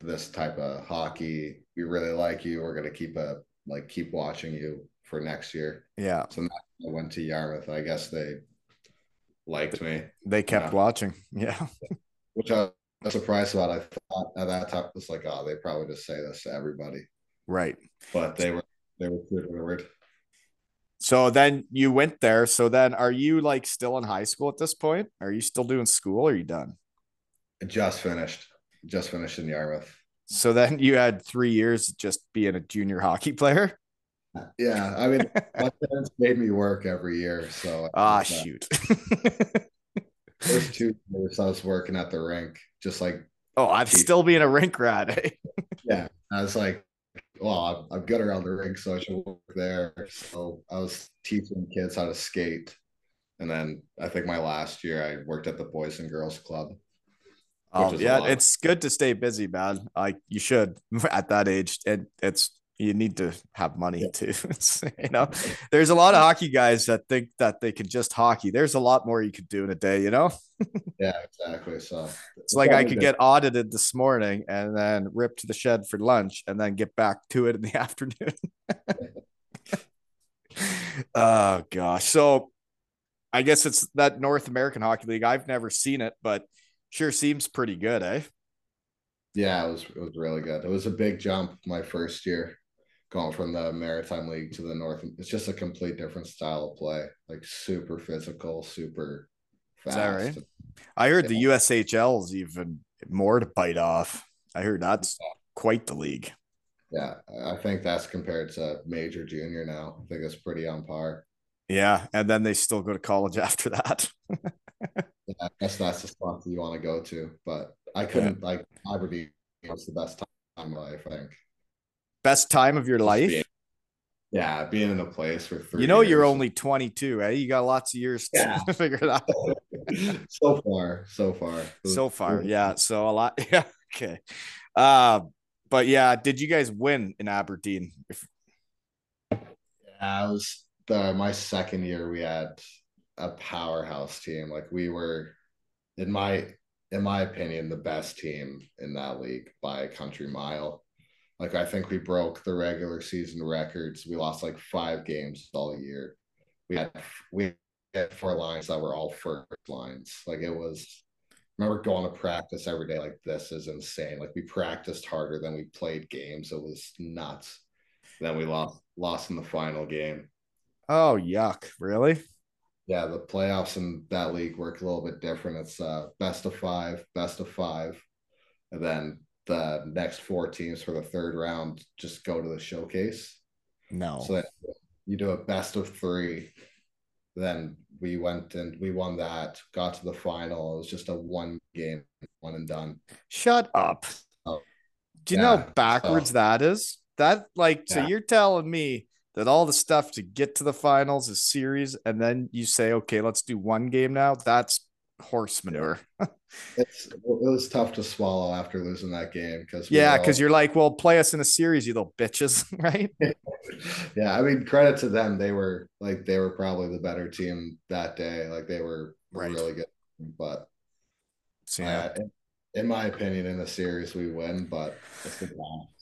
this type of hockey. We really like you. We're gonna keep a like keep watching you for next year." Yeah. So I went to Yarmouth. I guess they liked me. They kept watching. Yeah. Which I was surprised about. I thought at that time it was like, oh, they probably just say this to everybody. Right. But they were they were good word. So then you went there. So then are you like still in high school at this point? Are you still doing school or are you done? Just finished. Just finished in Yarmouth. So then you had three years just being a junior hockey player. Yeah, I mean, my parents made me work every year, so ah, shoot. First two years, I was working at the rink, just like oh, I'm still being a rink rat. Eh? yeah, I was like, well, I'm, I'm good around the rink, so I should work there. So I was teaching kids how to skate. And then I think my last year I worked at the Boys and Girls Club. Oh yeah, it's good to stay busy, man. Like you should at that age. It, it's you need to have money yeah. too. you know, there's a lot of hockey guys that think that they can just hockey. There's a lot more you could do in a day, you know? yeah, exactly. So it's like I could get audited this morning and then rip to the shed for lunch and then get back to it in the afternoon. oh gosh. So I guess it's that North American Hockey League. I've never seen it, but sure seems pretty good, eh? Yeah, it was it was really good. It was a big jump my first year going from the Maritime League to the North. It's just a complete different style of play, like super physical, super fast. Is that right? I heard yeah. the USHL is even more to bite off. I heard that's quite the league. Yeah, I think that's compared to major junior now. I think it's pretty on par. Yeah, and then they still go to college after that. yeah, I guess that's the spot that you want to go to, but I couldn't yeah. like Aberdeen was the best time of my life, I think best time of your life? Being, yeah, being in a place for three. You know, years. you're only 22, eh? You got lots of years yeah. to figure it out. so far, so far, so far, yeah. So a lot, yeah. Okay, uh, but yeah, did you guys win in Aberdeen? Yeah, it was the my second year. We had a powerhouse team. Like we were, in my in my opinion, the best team in that league by a country mile. Like I think we broke the regular season records. We lost like five games all year. We had we had four lines that were all first lines. Like it was remember going to practice every day like this is insane. Like we practiced harder than we played games. It was nuts. Then we lost lost in the final game. Oh yuck. Really? Yeah, the playoffs in that league work a little bit different. It's uh best of five, best of five, and then the next four teams for the third round just go to the showcase. No. So that you do a best of three. Then we went and we won that, got to the final. It was just a one game, one and done. Shut up. Oh, do you yeah, know how backwards so, that is? That like yeah. so you're telling me that all the stuff to get to the finals is series and then you say, okay, let's do one game now. That's horse manure. it's, it was tough to swallow after losing that game because yeah, because you're like, well, play us in a series, you little bitches, right? yeah, I mean, credit to them. They were like they were probably the better team that day. Like they were right. really good, but so, yeah. In, in, my opinion, in the series we win, but so.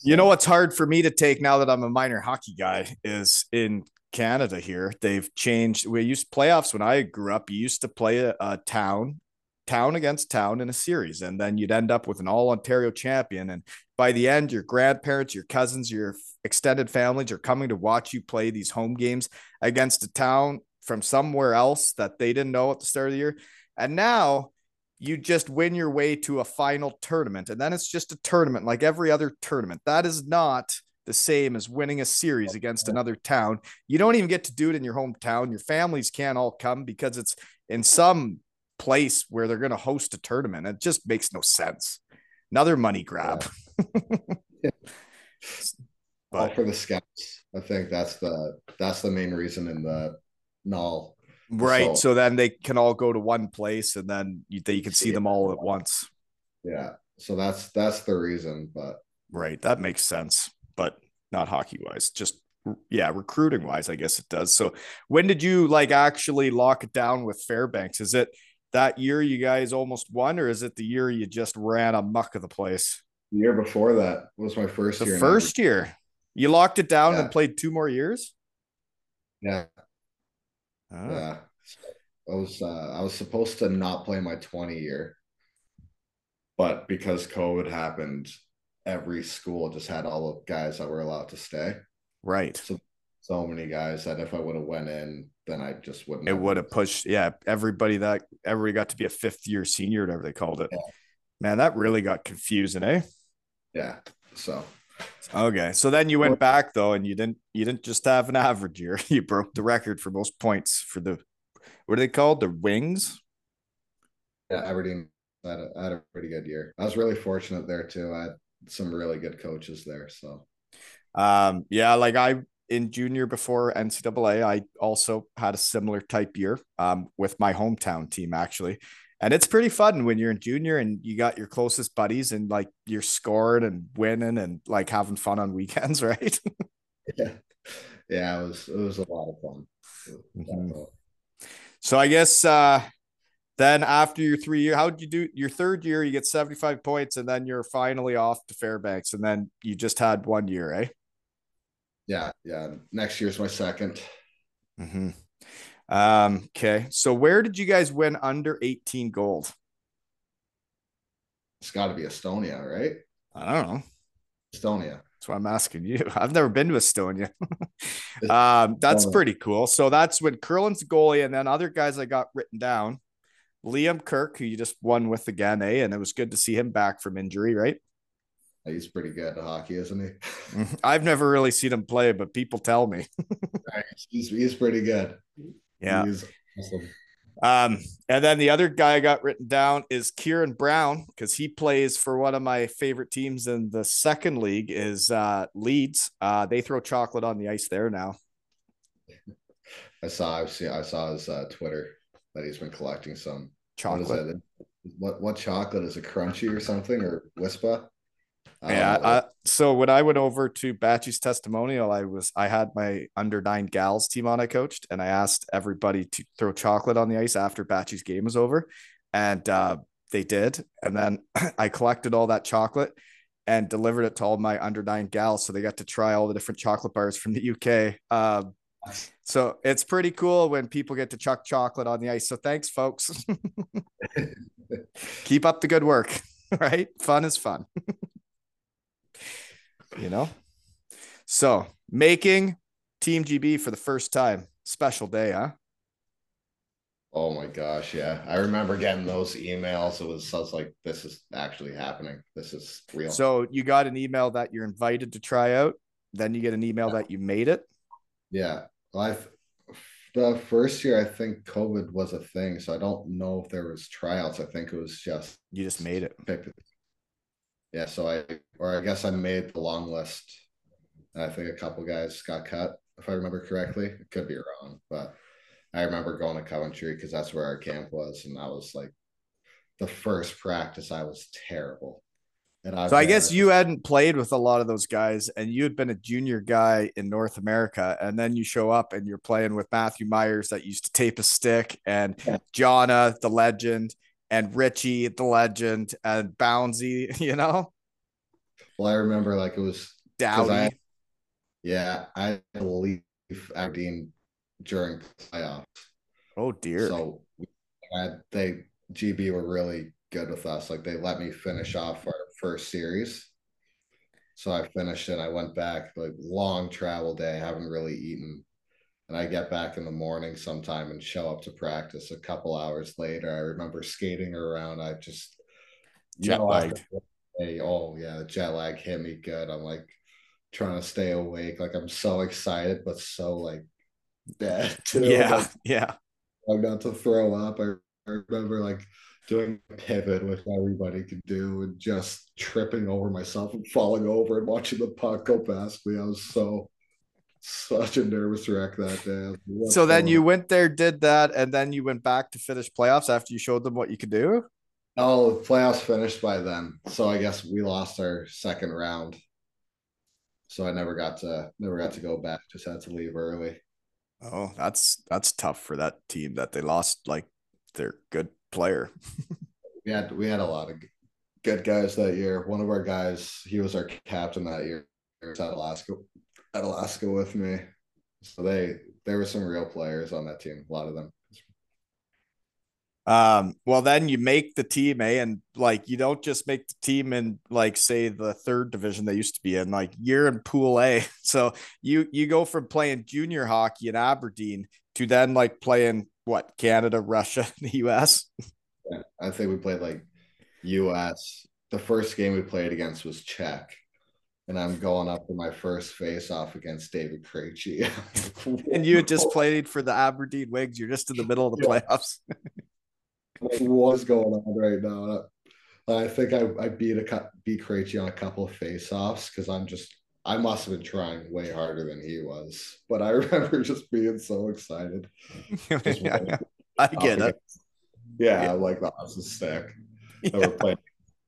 you know what's hard for me to take now that I'm a minor hockey guy is in Canada here. They've changed. We used playoffs when I grew up. You used to play a, a town town against town in a series, and then you'd end up with an all Ontario champion. And by the end, your grandparents, your cousins, your extended families are coming to watch you play these home games against a town from somewhere else that they didn't know at the start of the year. And now you just win your way to a final tournament, and then it's just a tournament like every other tournament. That is not the same as winning a series against another town. You don't even get to do it in your hometown. Your families can't all come because it's in some place where they're going to host a tournament. It just makes no sense. Another money grab. Yeah. but for the scouts, I think that's the that's the main reason in the null. Right. So, so then they can all go to one place and then you, you can see them all at once. Yeah. So that's that's the reason, but right. That makes sense, but not hockey wise. Just yeah, recruiting wise, I guess it does. So when did you like actually lock it down with Fairbanks? Is it that year you guys almost won, or is it the year you just ran a muck of the place? The year before that was my first the year. First year. You locked it down yeah. and played two more years? Yeah. Oh. Yeah. I was uh, I was supposed to not play my 20 year, but because COVID happened, every school just had all the guys that were allowed to stay. Right. So so many guys that if I would have went in, then I just wouldn't. It would have pushed. Yeah, everybody that everybody got to be a fifth year senior, whatever they called it. Yeah. Man, that really got confusing, eh? Yeah. So. Okay, so then you went back though, and you didn't you didn't just have an average year. You broke the record for most points for the what are they called? The Wings. Yeah, Aberdeen had a, had a pretty good year. I was really fortunate there too. I had some really good coaches there. So, um, yeah, like I in junior before NCAA, I also had a similar type year um, with my hometown team actually. And it's pretty fun when you're in junior and you got your closest buddies and like you're scoring and winning and like having fun on weekends, right? yeah. Yeah, it was it was a lot of fun. Mm-hmm. So I guess uh then after your three year, how did you do your third year? You get 75 points and then you're finally off to Fairbanks and then you just had one year, eh? Yeah, yeah. Next year's my 2nd mm-hmm. Um, okay. So where did you guys win under 18 gold? It's got to be Estonia, right? I don't know. Estonia. That's why I'm asking you. I've never been to Estonia. um, that's pretty cool. So that's when Curlin's goalie, and then other guys I got written down. Liam Kirk, who you just won with again, eh? And it was good to see him back from injury, right? He's pretty good at hockey, isn't he? Mm-hmm. I've never really seen him play, but people tell me. he's, he's pretty good. Yeah. He's awesome. Um, and then the other guy I got written down is Kieran Brown because he plays for one of my favorite teams in the second league is uh, Leeds. Uh, they throw chocolate on the ice there now. I saw I saw, I saw his uh, Twitter that he's been collecting some chocolate. What, what what chocolate is it? Crunchie or something or Wispa? Yeah. I, so when I went over to Batchy's testimonial, I was I had my under nine gals team on I coached, and I asked everybody to throw chocolate on the ice after Batchy's game was over, and uh, they did. And then I collected all that chocolate and delivered it to all my under nine gals, so they got to try all the different chocolate bars from the UK. Um, so it's pretty cool when people get to chuck chocolate on the ice. So thanks, folks. Keep up the good work. Right? Fun is fun you know? So making Team GB for the first time. Special day, huh? Oh my gosh, yeah. I remember getting those emails. It was, I was like, this is actually happening. This is real. So you got an email that you're invited to try out. Then you get an email that you made it. Yeah. Well, the first year, I think COVID was a thing. So I don't know if there was tryouts. I think it was just you just made it. Picked it yeah, so I or I guess I made the long list. I think a couple guys got cut, if I remember correctly. It could be wrong, but I remember going to Coventry because that's where our camp was, and I was like, the first practice I was terrible. And I so I guess you hadn't played with a lot of those guys, and you had been a junior guy in North America, and then you show up and you're playing with Matthew Myers that used to tape a stick, and yeah. Jonna, the legend, and Richie, the legend, and Bouncy, you know? Well, I remember like it was Dowdy. I, yeah, I leave Aberdeen during playoffs. Oh dear. So had, they GB were really good with us. Like they let me finish off our first series. So I finished and I went back like long travel day, I haven't really eaten. And I get back in the morning sometime and show up to practice a couple hours later. I remember skating around. I just jet lag. Oh yeah, jet lag hit me good. I'm like trying to stay awake. Like I'm so excited, but so like bad too. Yeah, like, yeah. I'm about to throw up. I remember like doing a pivot, which everybody could do, and just tripping over myself and falling over and watching the puck go past me. I was so such a nervous wreck that day. So then you went there, did that, and then you went back to finish playoffs after you showed them what you could do. Oh, playoffs finished by then, so I guess we lost our second round. So I never got to never got to go back. Just had to leave early. Oh, that's that's tough for that team that they lost like their good player. we had we had a lot of good guys that year. One of our guys, he was our captain that year. Was at Alaska at Alaska with me. So they there were some real players on that team, a lot of them. Um, well then you make the team, eh? And like you don't just make the team in like say the third division they used to be in, like you're in pool A. So you you go from playing junior hockey in Aberdeen to then like playing what Canada, Russia, the US. Yeah, I think we played like US. The first game we played against was Czech. And I'm going up for my first face off against David Krejci. and you had just played for the Aberdeen Wings. You're just in the middle of the playoffs. what's going on right now? I think I, I beat a beat Krejci on a couple of face-offs because I'm just I must have been trying way harder than he was. But I remember just being so excited. Just yeah, I get it. Yeah, yeah, like that was a stick. Yeah. were playing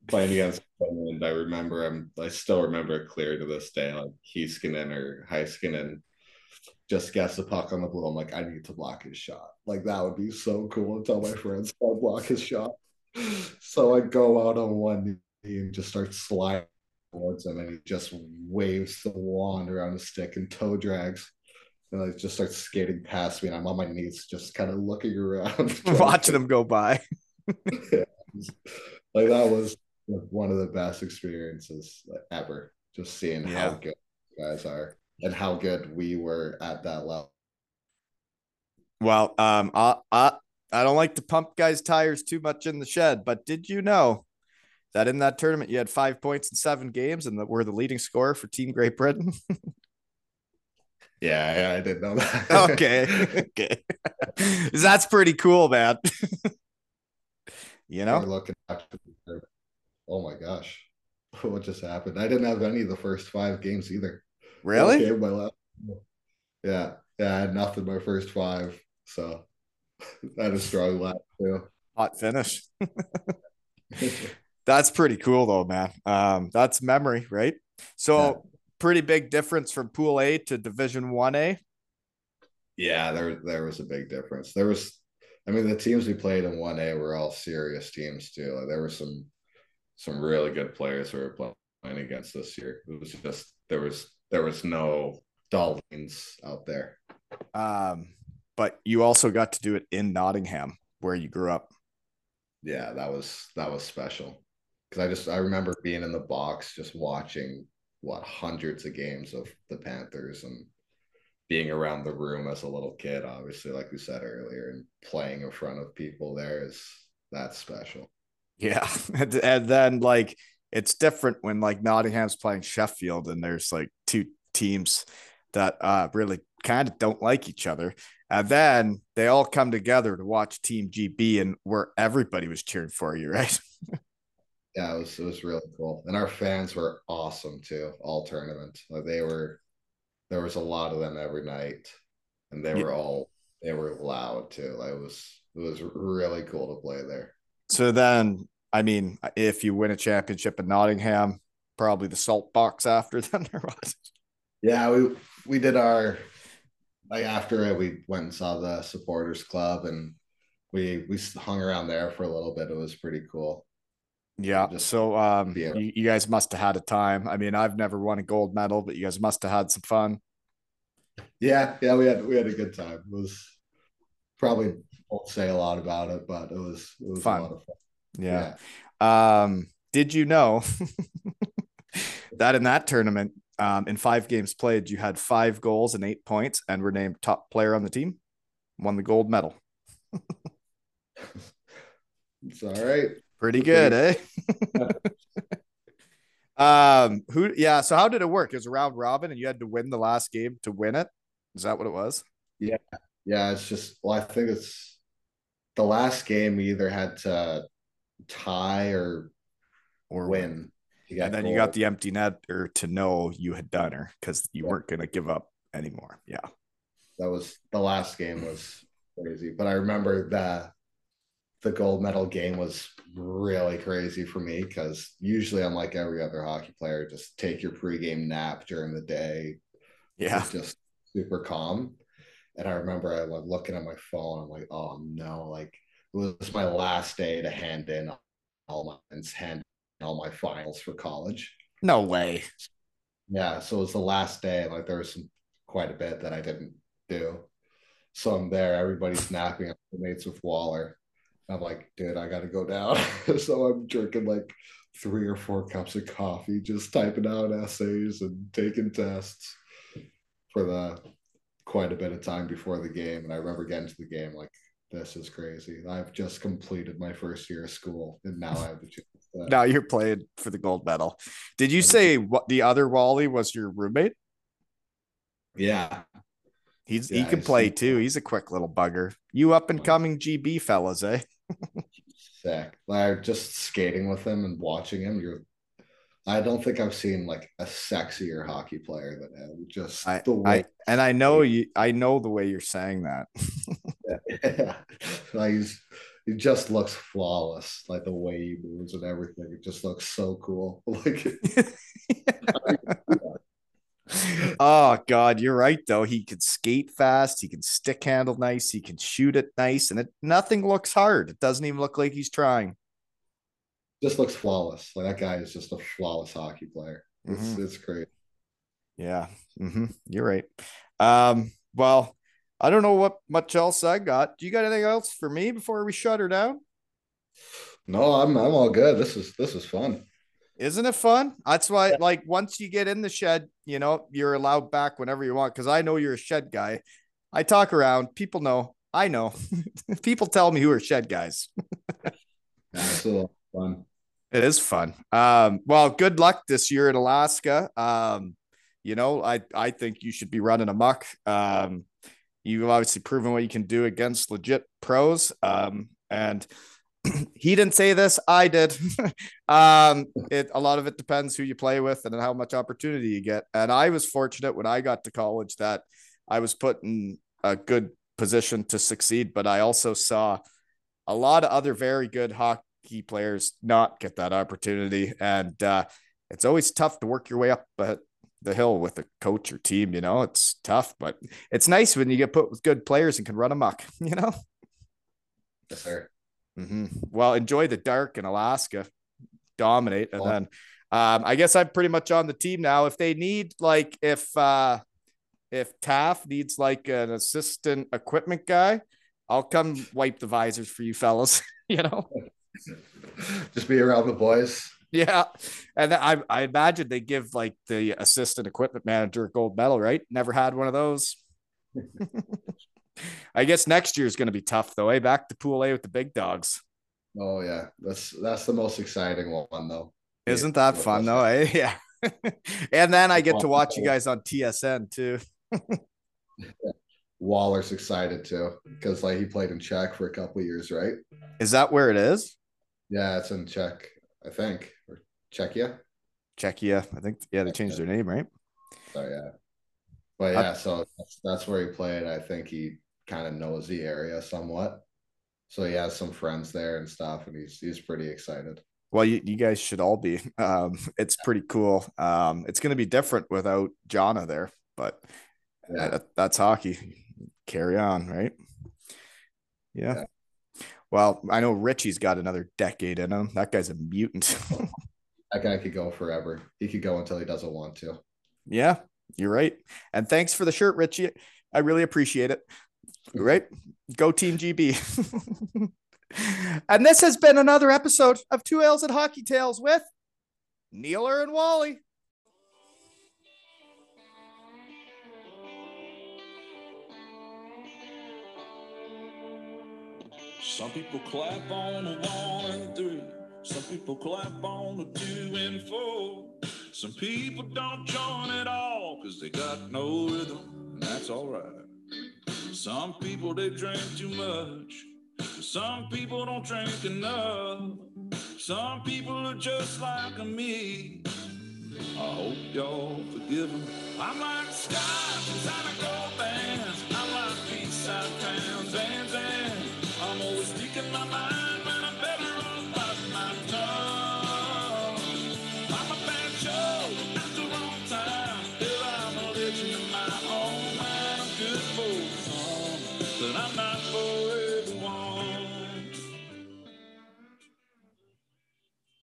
playing against Finland. I remember I'm I still remember it clear to this day. Like Heiskanen or Heiskanen just gets the puck on the blue. I'm like, I need to block his shot. Like that would be so cool to tell my friends I'll block his shot. So I go out on one knee and just start sliding towards him, and he just waves the wand around his stick and toe drags. And I just starts skating past me, and I'm on my knees, just kind of looking around, watching them go by. yeah. Like that was one of the best experiences ever. Just seeing yeah. how good guys are and how good we were at that level. Well, um, I, I I don't like to pump guys' tires too much in the shed, but did you know that in that tournament you had five points in seven games and that were the leading scorer for Team Great Britain? yeah, yeah, I didn't know that. okay, okay, that's pretty cool, man. you know, looking oh my gosh, what just happened? I didn't have any of the first five games either. Really? my last. Yeah, yeah, I had nothing my first five, so I had a strong lap too. Hot finish. That's pretty cool though, man. Um, that's memory, right? So yeah. pretty big difference from Pool A to Division One A. Yeah, there there was a big difference. There was, I mean, the teams we played in One A were all serious teams too. Like there were some some really good players who were playing against this year. It was just there was there was no Dolphins out there. Um, but you also got to do it in Nottingham, where you grew up. Yeah, that was that was special because I just I remember being in the box, just watching what hundreds of games of the Panthers and being around the room as a little kid. Obviously, like we said earlier, and playing in front of people there is that's special. Yeah, and then like it's different when like Nottingham's playing Sheffield and there's like two teams that uh, really kind of don't like each other. And then they all come together to watch Team GB and where everybody was cheering for you, right? Yeah, it was it was really cool. And our fans were awesome too, all tournament. Like they were there was a lot of them every night. And they were all they were loud too. Like it was it was really cool to play there. So then I mean, if you win a championship in Nottingham, probably the salt box after then there was. Yeah, we we did our like after it, we went and saw the supporters club and we we hung around there for a little bit. It was pretty cool. Yeah. Just so um you, you guys must have had a time. I mean, I've never won a gold medal, but you guys must have had some fun. Yeah, yeah, we had we had a good time. It was probably won't say a lot about it, but it was it was Fun. a lot of fun. Yeah. Um, did you know that in that tournament, um, in five games played, you had five goals and eight points and were named top player on the team, won the gold medal. It's all right. Pretty good, eh? um, who yeah, so how did it work? It was a round robin and you had to win the last game to win it. Is that what it was? Yeah, Yeah. it's just well, I think it's the last game we either had to tie or Or win. to And then you got the empty net or to know you had done her because you Yeah. weren't gonna give up anymore. Yeah. that was the last game was crazy. But I remember that the gold medal game was really crazy for me because usually I'm like every other hockey player, just take your pregame nap during the day. Yeah. It's just super calm. And I remember I was looking at my phone. I'm like, oh no, like it was my last day to hand in all my hand in all my finals for college. No way. Yeah, so it was the last day, like there was some quite a bit that I didn't do. So I'm there, everybody's napping, I'm mates with Waller. I'm like, dude, I gotta go down. so I'm drinking like three or four cups of coffee, just typing out essays and taking tests for the quite a bit of time before the game. And I remember getting to the game like, this is crazy. I've just completed my first year of school, and now I have the chance. To, Now you're playing for the gold medal. Did you say what the other Wally was your roommate? yeah, He's he can play too. He's a quick little bugger. You up and coming GB fellas, eh? Sick. Like just skating with him and watching him, you're I don't think I've seen like a sexier hockey player than him. Just I, the way I and I know you I know the way you're saying that. like he's he just looks flawless, like the way he moves and everything. It just looks so cool. Like oh god, you're right though. He can skate fast, he can stick handle nice, he can shoot it nice, and it nothing looks hard. It doesn't even look like he's trying. just looks flawless. Like that guy is just a flawless hockey player. It's Mhm. it's great. Yeah. hmm You're right. Um, well, I don't know what much else I got. Do you got anything else for me before we shut her down? No, I'm I'm all good. This is this is fun. Isn't it fun? That's why, like, once you get in the shed, you know, you're allowed back whenever you want. Cause I know you're a shed guy. I talk around, people know, I know. people tell me who are shed guys. Yeah, it's a lot of fun. It is fun. Um, well, good luck this year in Alaska. Um, you know, I I think you should be running amok. Um, you've obviously proven what you can do against legit pros. Um, and he didn't say this, I did. um, it a lot of it depends who you play with and how much opportunity you get. And I was fortunate when I got to college that I was put in a good position to succeed, but I also saw a lot of other very good hockey players not get that opportunity. And uh, it's always tough to work your way up the hill with a coach or team. You know, it's tough, but it's nice when you get put with good players and can run amok. You know. Yes, sir. Hmm Well, enjoy the dark in Alaska, dominate, and Well- then um, I guess I'm pretty much on the team now. If they need like if uh, if Taff needs like an assistant equipment guy, I'll come wipe the visors for you fellas. you know. Just be around the boys. Yeah, and I I imagine they give like the assistant equipment manager a gold medal, right? Never had one of those. I guess next year is going to be tough though. Hey, back to pool A with the big dogs. Oh yeah, that's that's the most exciting one though. Isn't Yeah, that fun though? Eh? Yeah. and then I get to watch you guys on TSN too. Waller's excited too because like he played in Czech for a couple of years, right? Is that where it is? Yeah, it's in Czech, I think, or Czechia. Czechia. I think yeah, they changed their name, right? So yeah, but yeah, so that's, that's where he played. I think he kind of knows the area somewhat, so he has some friends there and stuff, and he's he's pretty excited. Well, you, you guys should all be. Um, it's pretty cool. Um, it's going to be different without Jonno there, but Yeah, that, that's hockey. Carry on, right? Yeah. Yeah. Well, I know Richie's got another decade in him. That guy's a mutant. that guy could go forever. He could go until he doesn't want to. yeah, you're right. And thanks for the shirt, Richie. I really appreciate it. Right? Go Team GB. and this has been another episode of Two Ales and Hockey Tales with Neeler and Wally. Some people clap on a one and three. Some people clap on a two and four. Some people don't join at all because they got no rhythm, and that's all right. Some people they drink too much. Some people don't drink enough. Some people are just like me. I hope y'all forgive them. I'm like Scott inside a gold bands. I'm like Peace Out Van Zandt. I'm always speaking my mind.